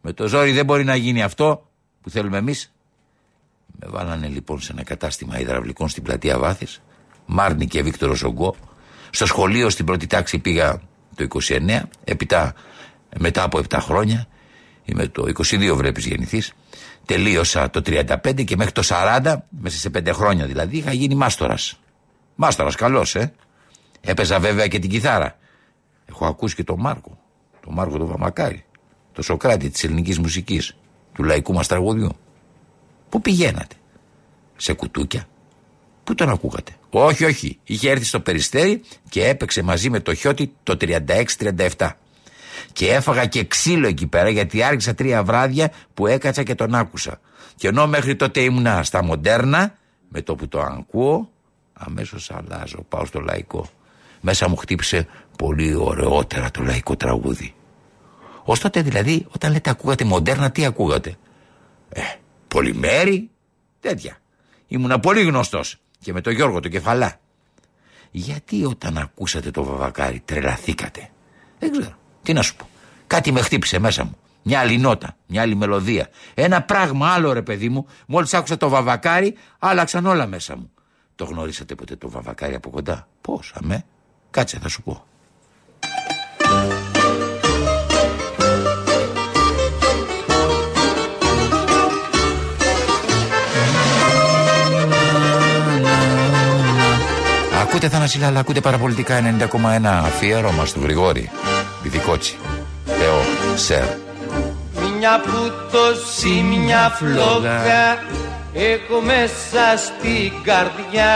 με το ζόρι δεν μπορεί να γίνει αυτό που θέλουμε εμείς. Με βάλανε λοιπόν σε ένα κατάστημα υδραυλικών στην πλατεία Βάθης, Μάρνη και Βίκτορος Ογκό. Στο σχολείο στην πρώτη τάξη πήγα το 29, έπειτα μετά από 7 χρόνια, είμαι το 22 βρέπει γεννηθεί. Τελείωσα το 35 και μέχρι το 40, μέσα σε 5 χρόνια δηλαδή, είχα γίνει μάστορας. Μάστορας, καλός, ε. Έπαιζα βέβαια και την κιθάρα. Έχω ακούσει και τον Μάρκο, τον Μάρκο τον Βαμακάρη, το Σοκράτη της ελληνικής μουσικής, του λαϊκού μας τραγουδιού. Πού πηγαίνατε, σε κουτούκια, Πού τον ακούγατε; Όχι, όχι. Είχε έρθει στο περιστέρι και έπαιξε μαζί με το χιώτη το 36-37. Και έφαγα και ξύλο εκεί πέρα γιατί άρχισα τρία βράδια που έκατσα και τον άκουσα. Και ενώ μέχρι τότε ήμουνα στα μοντέρνα, με το που το ακούω, αμέσως αλλάζω. Πάω στο λαϊκό. Μέσα μου χτύπησε πολύ ωραιότερα το λαϊκό τραγούδι. Ω τότε δηλαδή, όταν λέτε ακούγατε μοντέρνα, τι ακούγατε; Ε, πολυμέρι, τέτοια. Ήμουνα πολύ γνωστός και με τον Γιώργο το κεφαλά. Γιατί όταν ακούσατε το βαβακάρι τρελαθήκατε; Δεν ξέρω. Τι να σου πω. Κάτι με χτύπησε μέσα μου. Μια άλλη νότα, μια άλλη μελωδία. Ένα πράγμα άλλο ρε παιδί μου. Μόλις άκουσα το βαβακάρι άλλαξαν όλα μέσα μου. Το γνωρίσατε ποτέ το βαβακάρι από κοντά; Πώς αμέ; Κάτσε θα σου πω. Ακούτε Θανασίλα, αλλά ακούτε παραπολιτικά 90,1 αφιέρωμα του Γρηγόρη. Βιδικότσι. Θεό, Σερ. μια πούτωση, μια φλόγα. Έχω μέσα στην καρδιά.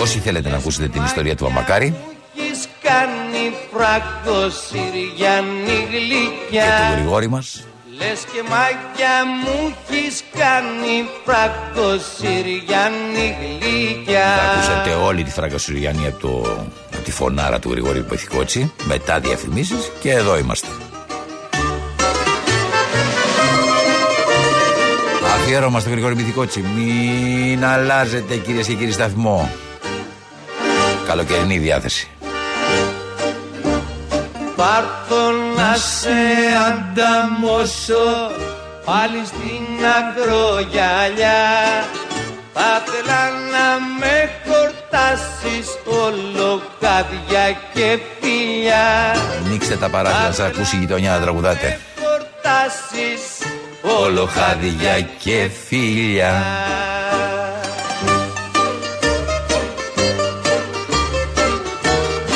Όσοι θέλετε να ακούσετε την ιστορία του Αμακάρη Έχεις κάνει φράγκο Συριανή γλυκιά. και του Γρηγόρη μας. Λες και μάγια μου έχεις κάνει φράγκο Συριανή γλυκιά. Θα ακούσατε όλη τη φραγκοσουριανή από, το, από τη φωνάρα του Γρηγόρη Πεθηκότσι μετά διαφημίσεις και εδώ είμαστε. Αφιέρωμα στο Γρηγόρη Πεθηκότσι. Μην αλλάζετε κυρίες και κύριοι σταθμό. Καλοκαιρινή διάθεση. Πάρθω να σε ανταμώσω πάλι στην ακρογιαλιά Θα θέλα να με χορτάσεις όλο χάδια και φιλιά Ανοίξτε τα παράθυρα, να σας ακούσει η γειτονιά να τραγουδάτε. Χορτάσεις Όλο χάδια και φίλια.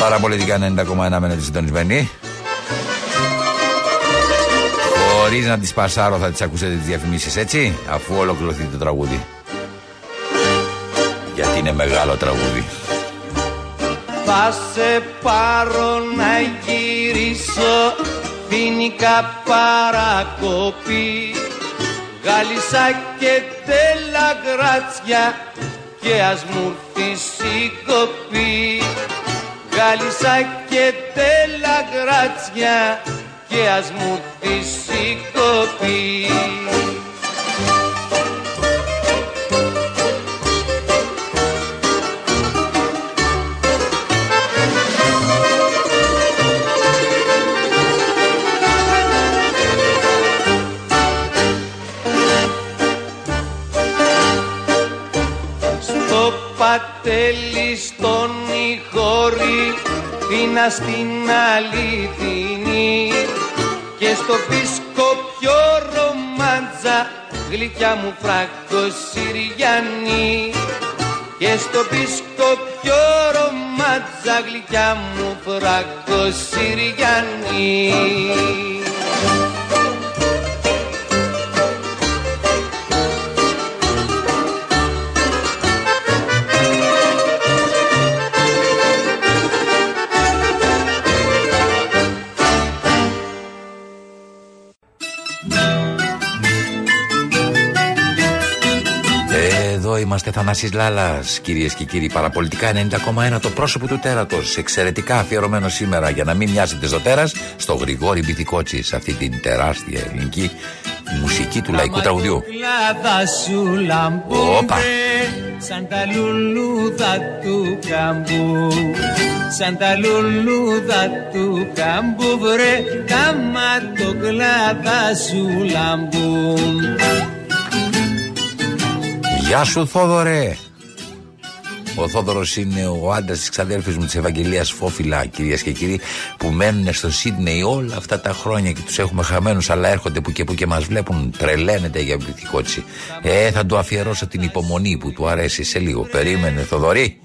Παραπολιτικά 90,1 μένετε συντονισμένοι. Χωρίς να τις πασάρω, θα τις ακούσετε τις διαφημίσεις έτσι, αφού ολοκληρωθεί το τραγούδι. Γιατί είναι μεγάλο τραγούδι. Θα σε πάρω να γυρίσω Φίνικα παρακοπή. Γάλισσα και τέλα γράτσια Και ας μου έρθεις η κοπή Γάλισσα και τέλα γράτσια Και ας μου έρθεις η κοπή Ιχώρη Πίνα στην αληθινή Και στο πίσκο πιο ρομάντζα Γλυκιά μου φράγκο Συριανή Και στο πίσκο πιο ρομάντζα Γλυκιά μου φράγκο Συριανή Εδώ είμαστε Θανάσης Λάλας Κυρίες και κύριοι παραπολιτικά. 90,1 το πρόσωπο του τέρατος. Εξαιρετικά αφιερωμένο σήμερα για να μην μοιάζετε στο τέρας Στο Γρηγόρη Μπιθικότσι Σε αυτή την τεράστια ελληνική μουσική του λαϊκού τραγουδιού. Κλάδα σου λαμπούνε Όπα. Σαν τα λουλούδα του καμπού. Σαν τα λουλούδα του καμπού βρε Τα ματοκλάδα σου λαμπούν Γεια σου Θόδωρε. Ο Θόδωρος είναι ο άντρας της ξαδέρφης μου της Ευαγγελίας Φόφιλα κυρίες και κύριοι που μένουν στο Σίδνεϊ όλα αυτά τα χρόνια και τους έχουμε χαμένους αλλά έρχονται που και που και μας βλέπουν τρελαίνεται για πληθυκότσι Ε θα του αφιερώσω την υπομονή που του αρέσει σε λίγο. Περίμενε Θοδωρή.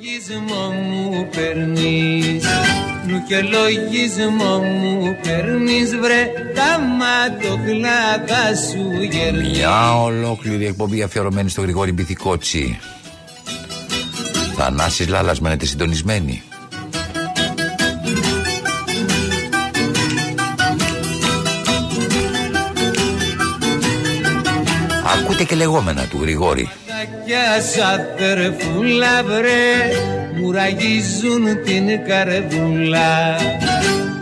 Λογισμό μου περνείς Νου και λογισμό μου περνείς βρε Τα ματοκλάδα σου γερνείς Μια ολόκληρη εκπομπή αφιερωμένη στο Γρηγόρη Μπιθικότσι. Θανάσης Λάλας μένετε συντονισμένοι. Ακούτε και λεγόμενα του Γρηγόρη Κι ας αδερφούλα βρε. Μου ραγίζουν την καρδούλα.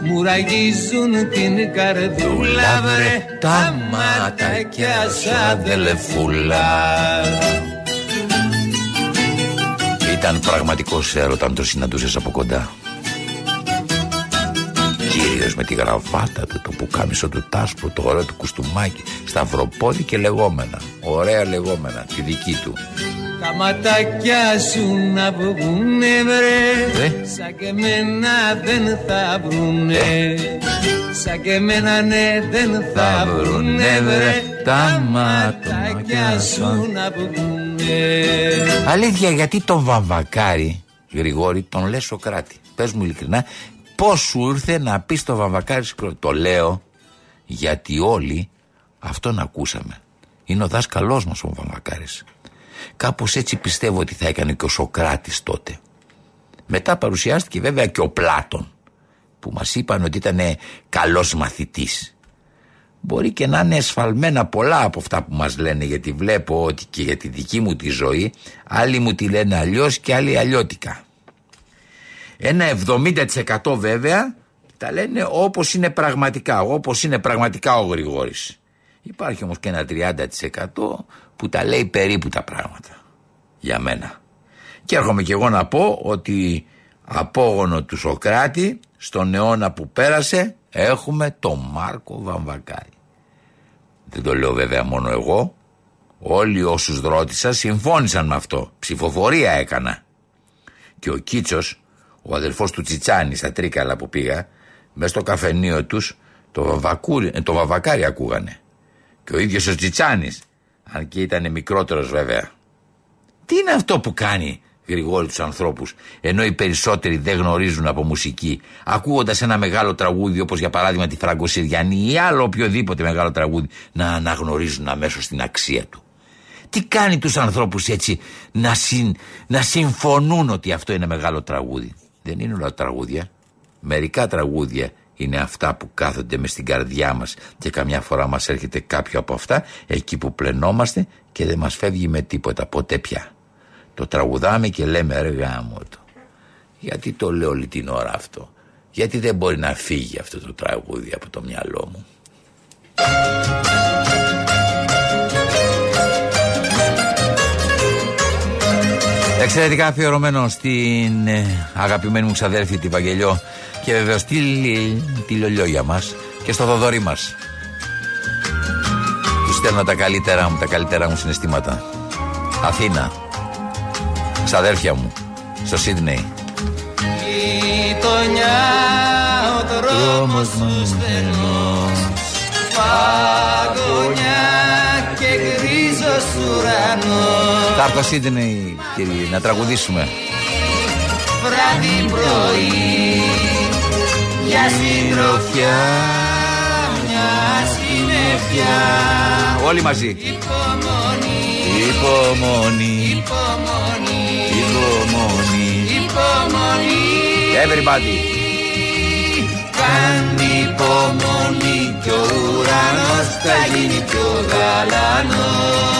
Μου ραγίζουν την καρδούλα βρε. Τα μάτια σου αδελφούλα Ήταν πραγματικός έρωτας αν το συναντούσες από κοντά. Κύριος με τη γραβάτα του, το πουκάμισο του τάσπρου, το ωραίο του κουστούμάκι, σταυροπόδι και λεγόμενα. Ωραία λεγόμενα, τη δική του. Τα ματάκια σου να βγουνε βρε Ε; Σαν και εμένα δεν θα βρουνε Σαν και εμένα ναι δεν θα βρουνε βρε Τα ματάκια σου να βγουνε Αλήθεια, γιατί τον βαμβακάρι, Γρηγόρη, τον λες Σοκράτη; Πες μου ειλικρινά, πώς σου ήρθε να πεις το βαμβακάρι Σοκράτη. Το λέω γιατί όλοι Αυτόν ακούσαμε. Είναι ο δάσκαλός μας ο Βαμβακάρης. Κάπως έτσι πιστεύω ότι θα έκανε και ο Σοκράτης τότε. Μετά παρουσιάστηκε βέβαια και ο Πλάτων που μας είπαν ότι ήταν καλός μαθητής. Μπορεί και να είναι εσφαλμένα πολλά από αυτά που μας λένε γιατί βλέπω ότι και για τη δική μου τη ζωή άλλοι μου τη λένε αλλιώς και άλλοι αλλιώτικα. Ένα 70% βέβαια τα λένε όπως είναι πραγματικά, όπως είναι πραγματικά ο Γρηγόρης. Υπάρχει όμως και ένα 30% που τα λέει περίπου τα πράγματα. Για μένα. Και έρχομαι και εγώ να πω ότι απόγονο του Σοκράτη στον αιώνα που πέρασε έχουμε τον Μάρκο Βαμβακάρη. Δεν το λέω βέβαια μόνο εγώ. Όλοι όσους ρώτησα συμφώνησαν με αυτό. Ψηφοφορία έκανα. Και ο Κίτσος, ο αδελφός του Τσιτσάνη στα Τρίκαλα που πήγα, μέσα στο καφενείο τους το, το Βαβακάρι ακούγανε. Και ο ίδιος ο Τσιτσάνης, αν και ήταν μικρότερος βέβαια. Τι είναι αυτό που κάνει Γρηγόρη τους ανθρώπους, ενώ οι περισσότεροι δεν γνωρίζουν από μουσική, ακούγοντας ένα μεγάλο τραγούδι όπως για παράδειγμα τη Φραγκοσυριανή ή άλλο οποιοδήποτε μεγάλο τραγούδι, να αναγνωρίζουν αμέσως την αξία του. Τι κάνει τους ανθρώπους έτσι να, συν, να συμφωνούν ότι αυτό είναι μεγάλο τραγούδι; Δεν είναι όλα τραγούδια. Μερικά τραγούδια είναι αυτά που κάθονται μες στην καρδιά μας και καμιά φορά μας έρχεται κάποιο από αυτά εκεί που πλενόμαστε και δεν μας φεύγει με τίποτα ποτέ πια. Το τραγουδάμε και λέμε ρε γάμο το. Γιατί το λέω όλη την ώρα αυτό; Γιατί δεν μπορεί να φύγει αυτό το τραγούδι από το μυαλό μου; Εξαιρετικά αφιερωμένο στην ε, αγαπημένη μου ξαδέρφη τη Βαγγελιό και βεβαίως τη, τη Λολιό για μας και στο Θοδωρή μας. Τους στέλνω τα καλύτερά μου, τα καλύτερά μου συναισθήματα. Αθήνα, ξαδέρφια μου, στο Σίδνεϊ. Γειτονιά ο δρόμος μου στενός Παγωνιά και γκρίζος ουρανός Θα έρθω Σίδνεϊ κύριε να τραγουδήσουμε. Βράδυ πρωί για συντροφιά μιας συννεφιά Όλοι μαζί. Υπομονή. Υπομονή. Υπομονή. Υπομονή. Υπομονή. Everybody. Κάνει υπομονή κι ο ουρανός θα γίνει πιο γαλανός.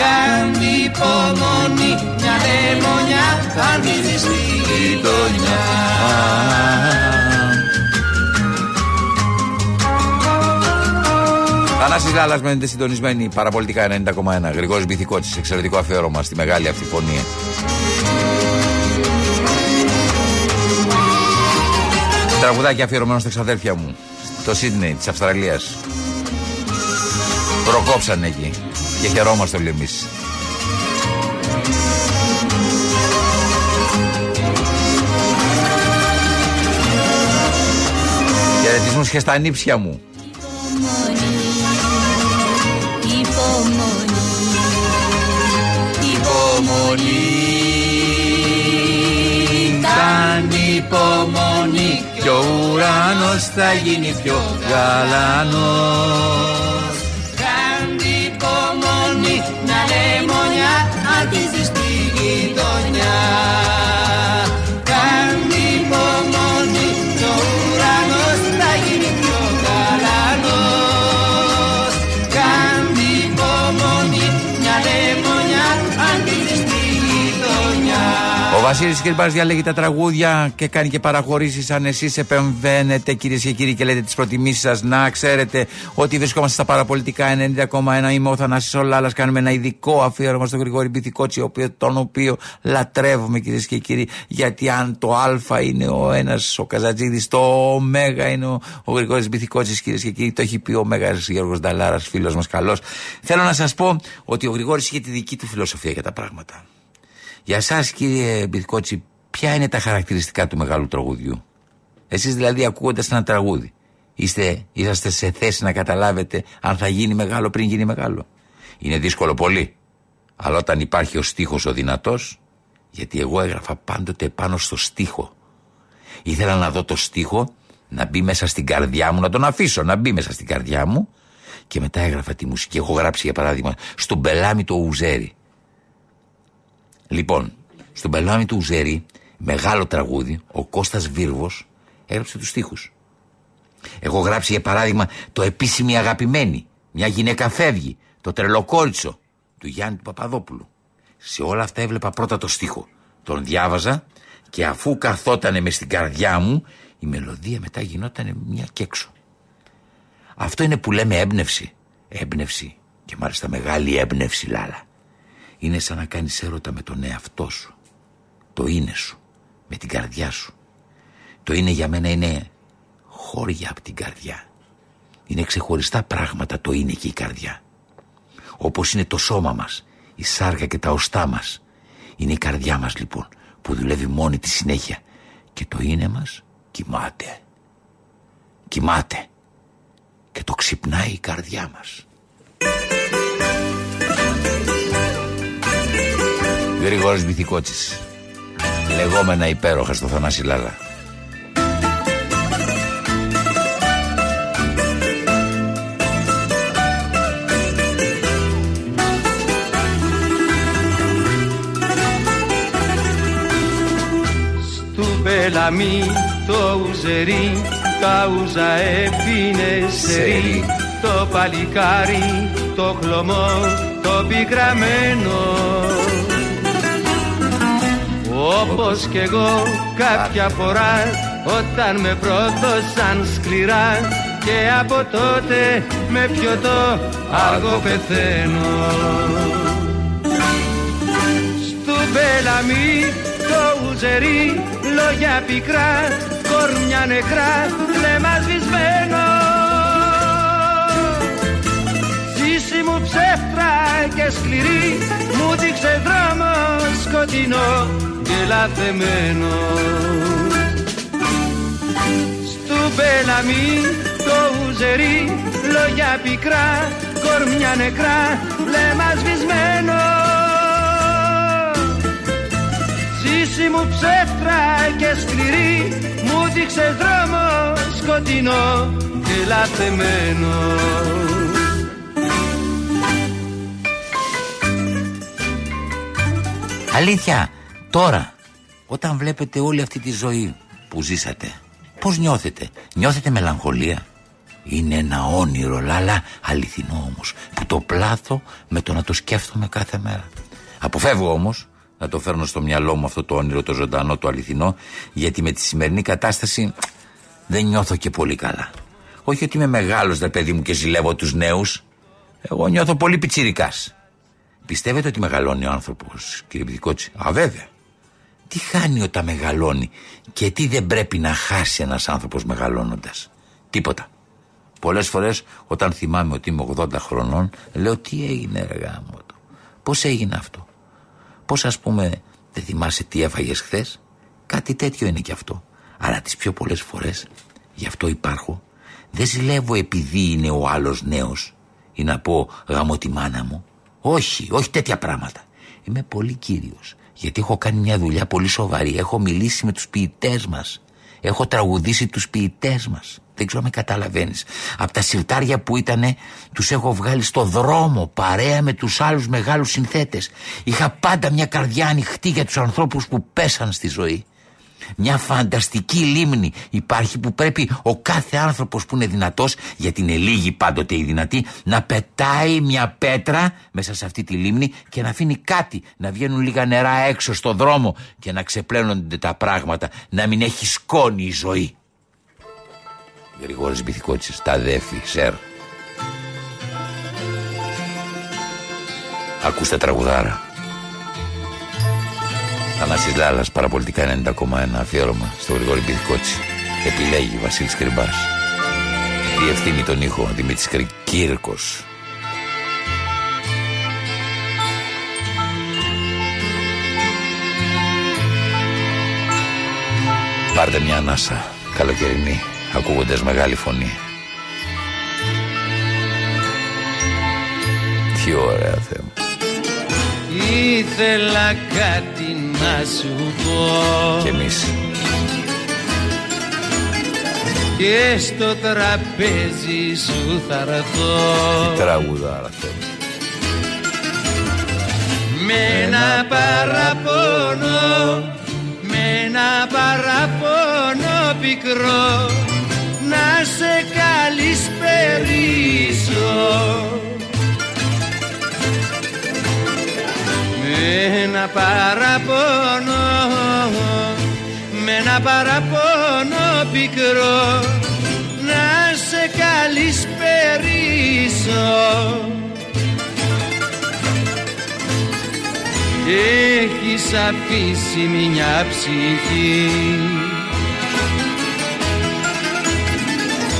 Κάνει υπομονή μια λεμονιά θα αρχίσει στη γειτονιά. Θανάσης Λάλλας μένετε συντονισμένοι. Παραπολιτικά 90,1 Γρηγόρης Μπιθικότσης εξαιρετικό αφιέρωμα στη μεγάλη αυτή φωνή Τραγουδάκι αφιερωμένο στα ξαδέρφια μου. Στο Σίδνεϊ της Αυστραλίας. Προκόψαν εκεί Και χαιρόμαστε όλοι εμείς. Χαιρετισμούς και στα νύψια μου Υπομονή Κάνει υπομονή Κι ο ουρανός θα γίνει πιο γαλανός Βασίλης Κυρμπάς διαλέγει τα τραγούδια και κάνει και παραχωρήσεις. Αν εσείς επεμβαίνετε, κυρίες και κύριοι, και λέτε τις προτιμήσεις σας, να ξέρετε ότι βρισκόμαστε στα παραπολιτικά 90,1. Είμαι ο Θανάσης Ολάλας. Κάνουμε ένα ειδικό αφιέρωμα στον Γρηγόρη Μπιθικότσι, ο οποίος, τον οποίο λατρεύουμε, κυρίες και κύριοι. Γιατί αν το Α είναι ο ένας ο Καζατζίδη, το Ω είναι ο, ο Γρηγόρης Μπιθικότσι, κυρίες και κύριοι. Το έχει πει ο Μέγας Γιώργος Νταλάρας, φίλος μας καλός. Θέλω να σας πω ότι ο Γρηγόρης είχε τη δική του φιλοσοφία για τα πράγματα. Για εσά, κύριε Μπιθκότσι, ποια είναι τα χαρακτηριστικά του μεγάλου τραγουδιού; Εσείς δηλαδή ακούγοντας ένα τραγούδι, είστε, είσαστε σε θέση να καταλάβετε αν θα γίνει μεγάλο πριν γίνει μεγάλο; Είναι δύσκολο πολύ. Αλλά όταν υπάρχει ο στίχος ο δυνατός, γιατί εγώ έγραφα πάντοτε πάνω στο στίχο. Ήθελα να δω το στίχο να μπει μέσα στην καρδιά μου, να τον αφήσω να μπει μέσα στην καρδιά μου Και μετά έγραφα τη μουσική. Έχω γράψει για παράδειγμα στον πελάμι το Ουζέρι. Λοιπόν, στον πελάμι του Ουζέρι, μεγάλο τραγούδι, ο Κώστας Βίρβος έγραψε τους στίχους. Έχω γράψει για παράδειγμα το επίσημη αγαπημένη. Μια γυναίκα φεύγει. Το τρελοκόριτσο του Γιάννη του Παπαδόπουλου. Σε όλα αυτά έβλεπα πρώτα το στίχο. Τον διάβαζα και αφού καθότανε μες στην καρδιά μου, η μελωδία μετά γινόταν μια και έξω. Αυτό είναι που λέμε έμπνευση. Έμπνευση και μάλιστα μεγάλη έμπνευση Λάλα. Είναι σαν να κάνεις έρωτα με τον εαυτό σου. Το είναι σου. Με την καρδιά σου. Το είναι για μένα είναι χώρια από την καρδιά. Είναι ξεχωριστά πράγματα το είναι και η καρδιά. Όπως είναι το σώμα μας, η σάρκα και τα οστά μας. Είναι η καρδιά μας λοιπόν που δουλεύει μόνη της συνέχεια και το είναι μας κοιμάται. Κοιμάται και το ξυπνάει η καρδιά μας. Γρηγόρης Μπιθικότσης Λεγόμενα υπέροχα στο Θανάση Λάλα. Πελαμί το ουζερί τα ούζα έπινε σερί. Το παλικάρι το χλωμό το πικραμένο όπως κι εγώ κάποια φορά όταν με πρόδωσαν σκληρά και από τότε με πιωτό αργό πεθαίνω. Στου Μπελαμή το ουζερί λόγια πικρά κορμιά νεκρά βλέμμα σβησμένο. Ζήση μου ψεύτρα και σκληρή μου δείξε δρόμο σκοτεινό και λαθεμένο. Στου Μπελαμή το ουζερί λόγια πικρά κορμιά νεκρά βλέμμα σβησμένο. Ζήση μου ψεύτρα και σκληρή μου δείξε δρόμο σκοτεινό και λαθεμένο. Αλήθεια, τώρα, όταν βλέπετε όλη αυτή τη ζωή που ζήσατε, πώς νιώθετε, νιώθετε μελαγχολία; Είναι ένα όνειρο, λάλα, αληθινό όμως, που το πλάθω με το να το σκέφτομαι κάθε μέρα. Αποφεύγω όμως να το φέρνω στο μυαλό μου αυτό το όνειρο, το ζωντανό, το αληθινό, γιατί με τη σημερινή κατάσταση δεν νιώθω και πολύ καλά. Όχι ότι είμαι μεγάλος, δε παιδί μου, και ζηλεύω τους νέους. Εγώ νιώθω πολύ πιτσυρικά. Πιστεύετε ότι μεγαλώνει ο άνθρωπος, κύριε Πιδικότση. Α, βέβαια. Τι χάνει όταν μεγαλώνει και τι δεν πρέπει να χάσει ένας άνθρωπος μεγαλώνοντας; Τίποτα. Πολλές φορές όταν θυμάμαι ότι είμαι 80 χρονών, λέω τι έγινε, ρε μου. Πώς έγινε αυτό; Πώς ας πούμε δεν θυμάσαι τι έφαγες χθες; Κάτι τέτοιο είναι κι αυτό. Αλλά τις πιο πολλές φορές, γι' αυτό υπάρχω, δεν ζηλεύω επειδή είναι ο άλλος νέος ή να πω γαμώ τη μάνα μου. Όχι, όχι τέτοια πράγματα. Είμαι πολύ κύριος γιατί έχω κάνει μια δουλειά πολύ σοβαρή. Έχω μιλήσει με τους ποιητές μας. Έχω τραγουδήσει τους ποιητές μας. Δεν ξέρω με καταλαβαίνεις. Από τα σιρτάρια που ήτανε, τους έχω βγάλει στο δρόμο παρέα με τους άλλους μεγάλους συνθέτες. Είχα πάντα μια καρδιά ανοιχτή για τους ανθρώπους που πέσαν στη ζωή. Μια φανταστική λίμνη υπάρχει που πρέπει ο κάθε άνθρωπος που είναι δυνατός, γιατί είναι λίγοι πάντοτε οι δυνατοί, να πετάει μια πέτρα μέσα σε αυτή τη λίμνη και να αφήνει κάτι, να βγαίνουν λίγα νερά έξω στο δρόμο και να ξεπλένονται τα πράγματα, να μην έχει σκόνη η ζωή. Γρηγόρης Μπιθικότσης, τα δέφη, σερ. Ακούστε τραγουδάρα. Θανάσης Λάλας, παραπολιτικά 90,1 αφιέρωμα στο Γρηγόρη Μπιθικότση. Επιλέγει Βασίλης Κρυμπάς. Διευθύνει τον ήχο Δημήτρης Κύρκος. Πάρτε μια ανάσα καλοκαιρινή ακούγοντας μεγάλη φωνή. Τι ωραία Θεέ μου. Ήθελα κάτι να σου πω. Και εμείς. Και στο τραπέζι σου θα έρθω Τραγουδάρα θέλει. με ένα παραπονό με ένα παραπονό πικρό να σε καλησπερίσω ένα παραπονό με ένα παραπονό πικρό να σε καλησπερίσω Έχεις αφήσει μια ψυχή.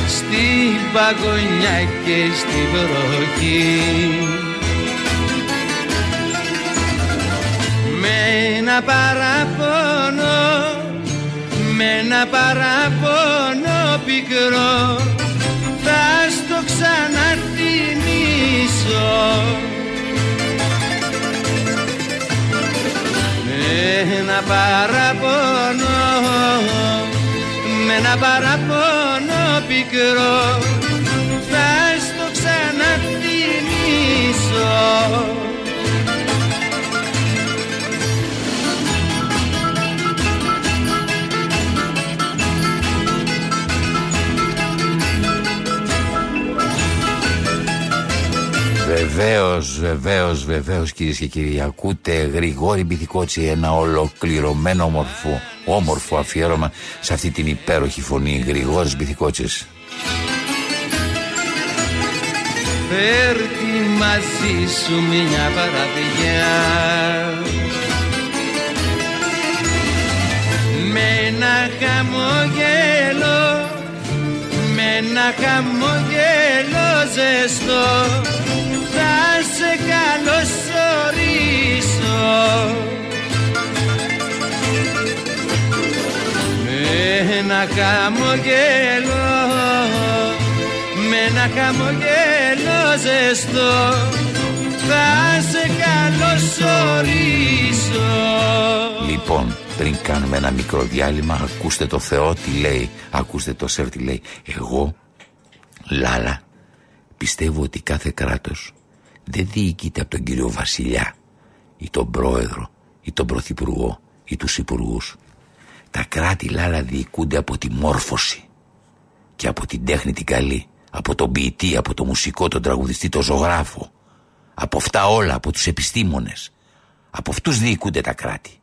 Στην παγωνιά και στη βροχή Με ένα παραπονό Με ένα παραπονό πικρό Θα στο ξαναθυμίσω Με ένα παραπονό Με ένα παραπονό πικρό Θα στο ξαναθυμίσω Βεβαίως, βεβαίως, βεβαίως κυρίες και κύριοι. Ακούτε Γρηγόρη Μπιθικότσι, ένα ολοκληρωμένο όμορφο, όμορφο αφιέρωμα σε αυτή την υπέροχη φωνή. Γρηγόρης Μπιθικότσι. Φέρτη μαζί σου μια παραδιά Με ένα χαμογέλο Με ένα χαμογέλο ζεστό. Θα σε καλωσορίσω. Με ένα χαμογέλο με ένα χαμογέλο ζεστό. Θα σε καλωσορίσω. Λοιπόν, πριν κάνουμε ένα μικρό διάλειμμα, ακούστε το Θεό τι λέει. Ακούστε το Σερ τι λέει. Εγώ, Λάλα, πιστεύω ότι κάθε κράτος δεν διοικείται από τον κύριο Βασιλιά ή τον πρόεδρο ή τον πρωθυπουργό ή τους υπουργούς. Τα κράτη, Λάλα, διοικούνται από τη μόρφωση και από την τέχνη την καλή, από τον ποιητή, από τον μουσικό, τον τραγουδιστή, τον ζωγράφο. Από αυτά όλα, από τους επιστήμονες. Από αυτούς διοικούνται τα κράτη.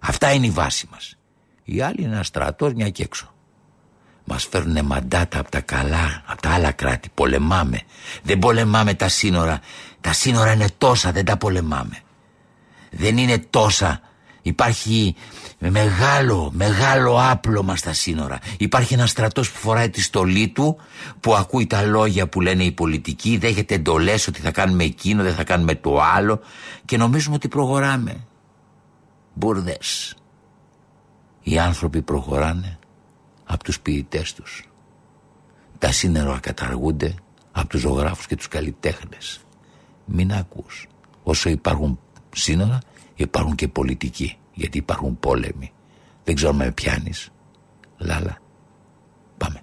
Αυτά είναι η βάση μας. Οι άλλοι είναι ένα στρατός μια και έξω. Μας φέρνουν μαντάτα από τα καλά, από τα άλλα κράτη. Πολεμάμε. Δεν πολεμάμε τα σύνορα. Τα σύνορα είναι τόσα, δεν τα πολεμάμε. Δεν είναι τόσα. Υπάρχει μεγάλο, μεγάλο άπλωμα στα σύνορα. Υπάρχει ένα στρατός που φοράει τη στολή του, που ακούει τα λόγια που λένε οι πολιτικοί, δέχεται εντολές ότι θα κάνουμε εκείνο, δεν θα κάνουμε το άλλο και νομίζουμε ότι προχωράμε. Μπουρδες. Οι άνθρωποι προχωράνε από τους ποιητές τους. Τα σύνορα καταργούνται από τους ζωγράφους και τους καλλιτέχνες. Μην ακούς. Όσο υπάρχουν σύνορα υπάρχουν και πολιτικοί. Γιατί υπάρχουν πόλεμοι. Δεν ξέρω με πιάνεις. Λάλα. Πάμε.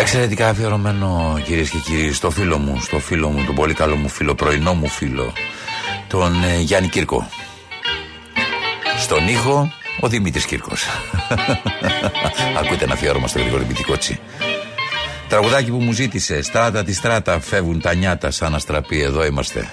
Εξαιρετικά αφιερωμένο κυρίες και κύριοι στο φίλο μου, στο φίλο μου, τον πολύ καλό μου φίλο, πρωινό μου φίλο, τον ε, Γιάννη Κύρκο. Στον ήχο ο Δημήτρης Κύρκος. [laughs] Ακούτε ένα αφιέρωμα στο Γρηγόρη Μπιτικότσι. Τραγουδάκι που μου ζήτησε, στράτα τη στράτα, φεύγουν τα νιάτα σαν αστραπή, εδώ είμαστε.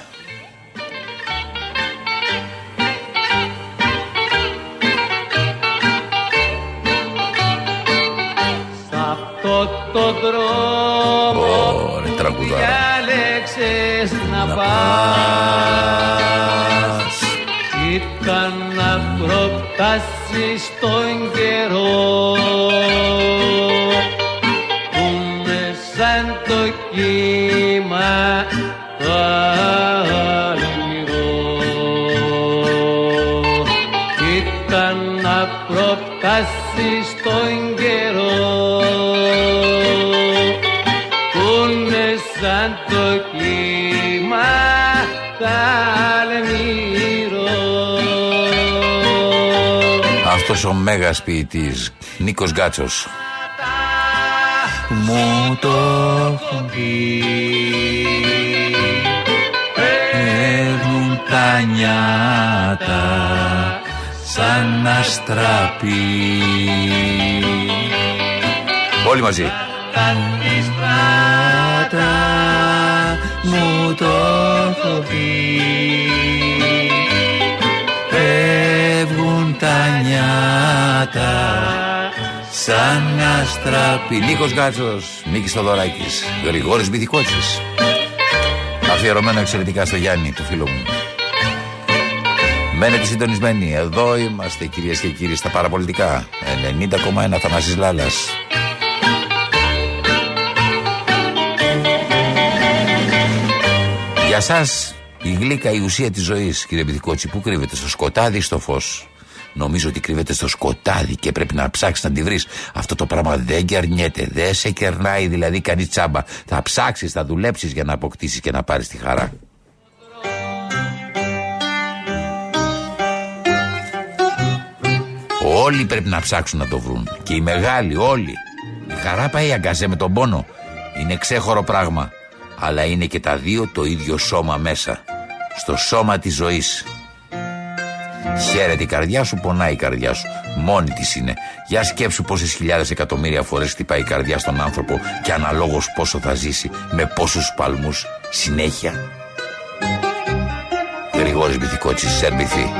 Σ' αυτό το δρόμο Ωραία, τραγουδάρα. διάλεξες να Να πας πας. estoy ο μέγας ποιητής Νίκος Γκάτσος. Μου το έχουν πει. Παίρνουν τα νιάτα σαν αστραπή Όλοι μαζί. Τα μου το έχω πει Φεύγουν τα νιάτα σαν αστραπή Νίκος Γκάτσος, Νίκης Θοδωράκης, Γρηγόρης Μπιθικότσης Αφιερωμένο εξαιρετικά στο Γιάννη, του φίλου μου Μένετε συντονισμένοι. Εδώ είμαστε κυρίες και κύριοι στα παραπολιτικά. 90,1 Θανάσης Λάλας. Για σας η γλύκα η ουσία της ζωής κύριε Μπιθικότσι που κρύβεται στο σκοτάδι ή στο φως; Νομίζω ότι κρύβεται στο σκοτάδι και πρέπει να ψάξεις να τη βρεις. Αυτό το πράγμα δεν κερνιέται, δεν σε κερνάει δηλαδή κανείς τσάμπα. Θα ψάξεις, θα δουλέψεις για να αποκτήσεις και να πάρεις τη χαρά. Όλοι πρέπει να ψάξουν να το βρουν. Και οι μεγάλοι, όλοι. Η χαρά πάει αγκαζέ με τον πόνο. Είναι ξέχωρο πράγμα. Αλλά είναι και τα δύο το ίδιο σώμα μέσα. Στο σώμα της ζωής. Χαίρεται η καρδιά σου, πονάει η καρδιά σου. Μόνη της είναι. Για σκέψου πόσες χιλιάδες εκατομμύρια φορές χτυπάει η καρδιά στον άνθρωπο και αναλόγως πόσο θα ζήσει, με πόσους παλμούς συνέχεια. Γρηγόρης Μπιθικότσης, Σερμπιθή.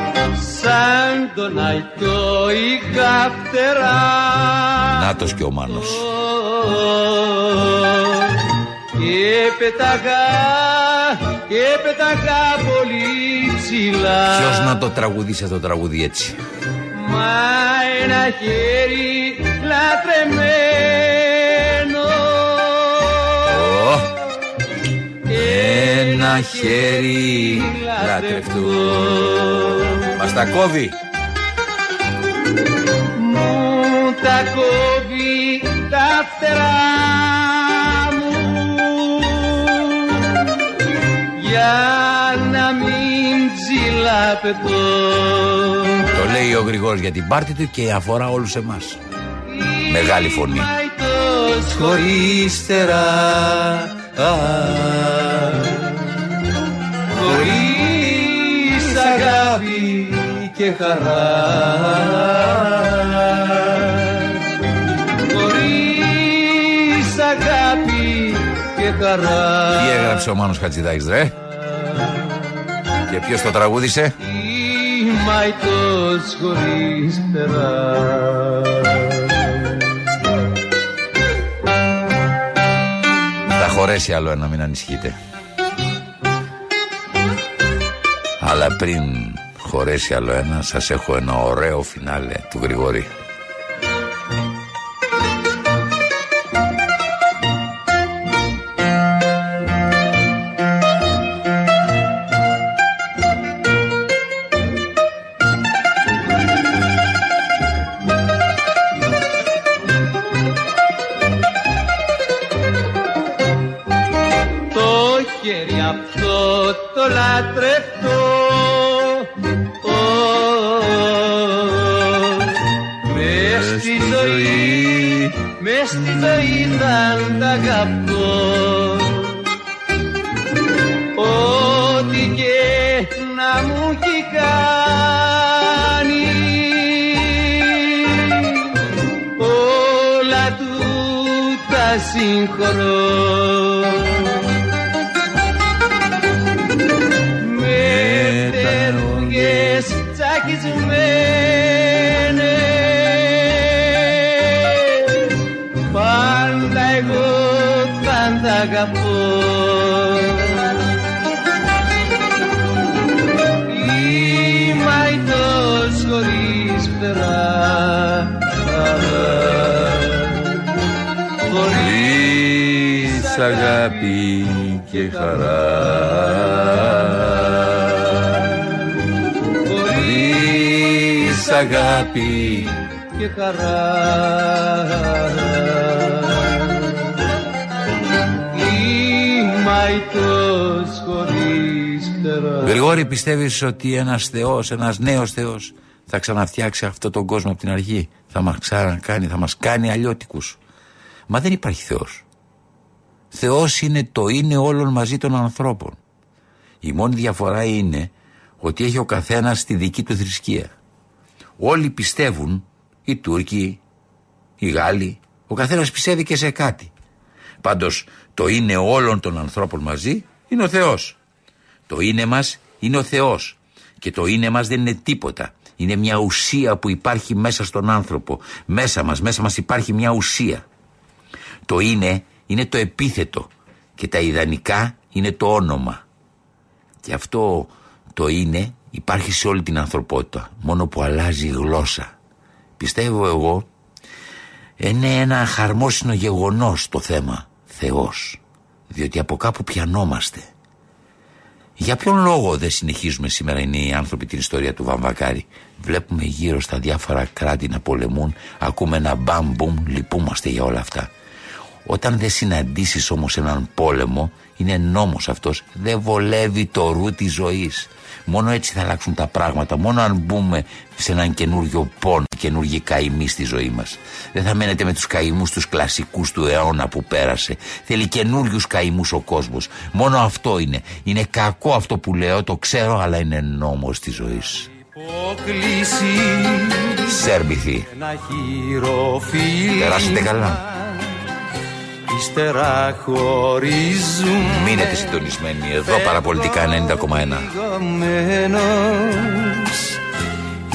Σαν τον αϊτό η καυτερά Νάτος και ο Μάνος. Και πεταγά, και πεταγά πολύ ψηλά Ποιος να το τραγουδήσει αυτό το τραγούδι έτσι; Μα ένα χέρι λατρεμένο Ω, Ένα χέρι λατρευτού. Μας τα κόβει. μου τα κόβει τα φτερά ψηλαπετώ Το λέει ο Γρηγόρης για την πάρτη του και αφορά όλους εμάς. Μεγάλη φωνή. Μαϊτός χωρίς φτερά α, χωρίς αγάπη και χαρά χωρίς αγάπη και χαρά Τι έγραψε ο Μάνος Χατζηδάκης ρε; Και ποιος το τραγούδισε; Μαϊτός χωρίς φτερά Θα χωρέσει άλλο ένα, μην ανησυχείτε. Αλλά πριν χωρέσει άλλο ένα, σας έχω ένα ωραίο φινάλε του Γρηγόρη. Αγάπη και χαρά Είμαι αητός χωρίς φτερά Γρηγόρη πιστεύεις ότι ένας θεός, ένας νέος θεός Θα ξαναφτιάξει αυτόν τον κόσμο από την αρχή; Θα μας ξανακάνει, θα μας κάνει αλλιώτικους. Μα δεν υπάρχει Θεός. Θεός είναι το είναι όλων μαζί των ανθρώπων. Η μόνη διαφορά είναι ότι έχει ο καθένας τη δική του θρησκεία. Όλοι πιστεύουν, οι Τούρκοι, οι Γάλλοι, ο καθένας πιστεύει και σε κάτι. Πάντως το είναι όλων των ανθρώπων μαζί είναι ο Θεός. Το είναι μας είναι ο Θεός. Και το είναι μας δεν είναι τίποτα. Είναι μια ουσία που υπάρχει μέσα στον άνθρωπο. Μέσα μας, μέσα μας υπάρχει μια ουσία. Το είναι είναι το επίθετο και τα ιδανικά είναι το όνομα. Και αυτό το είναι υπάρχει σε όλη την ανθρωπότητα, μόνο που αλλάζει η γλώσσα. Πιστεύω εγώ είναι ένα χαρμόσυνο γεγονός το θέμα Θεός, διότι από κάπου πιανόμαστε. Για ποιον λόγο δεν συνεχίζουμε σήμερα είναι οι άνθρωποι την ιστορία του Βαμβακάρη; Βλέπουμε γύρω στα διάφορα κράτη να πολεμούν, ακούμε ένα μπαμ μπουμ, λυπούμαστε για όλα αυτά. Όταν δεν συναντήσεις όμως έναν πόλεμο, είναι νόμος αυτός, δεν βολεύει το ρου της ζωής. Μόνο έτσι θα αλλάξουν τα πράγματα. Μόνο αν μπούμε σε έναν καινούριο πόνο, καινούργιοι καημοί στη ζωή μας. Δεν θα μένετε με τους καημούς τους κλασικούς του αιώνα που πέρασε. Θέλει καινούριους καημούς ο κόσμος. Μόνο αυτό είναι. Είναι κακό αυτό που λέω, το ξέρω, αλλά είναι νόμος της ζωής. Σέρμπιθι. Περάσετε καλά. Ύστερα χωρίζουν. Μείνετε συντονισμένοι εδώ παραπολιτικά 90,1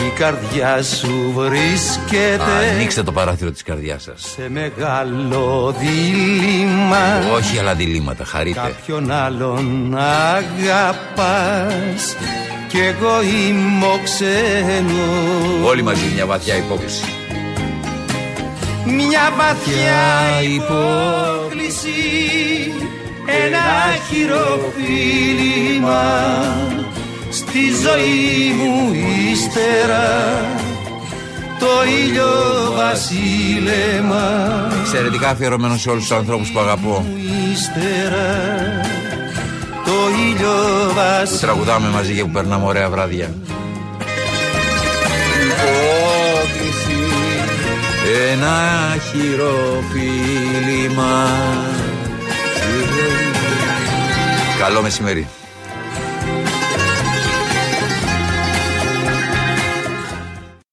η καρδιά σου βρίσκεται Ανοίξτε το παράθυρο της καρδιάς σας. Σε μεγάλο δίλημα. Όχι άλλα διλήμματα, χαρείτε. Κάποιον άλλον αγαπάς. Κι εγώ είμαι ο ξένος. Όλοι μαζί μια βαθιά υπόκληση μια βαθιά υπόκληση ένα χειροφίλημα. Στη ζωή μου ύστερα το ήλιο βασίλεμα. Εξαιρετικά αφιερωμένο σε όλους τους ανθρώπους που αγαπώ. Ύστερα το ήλιο βασίλεμα Που τραγουδάμε μαζί και που περνάμε ωραία βράδια ένα χειροφίλημα Καλό μεσημέρι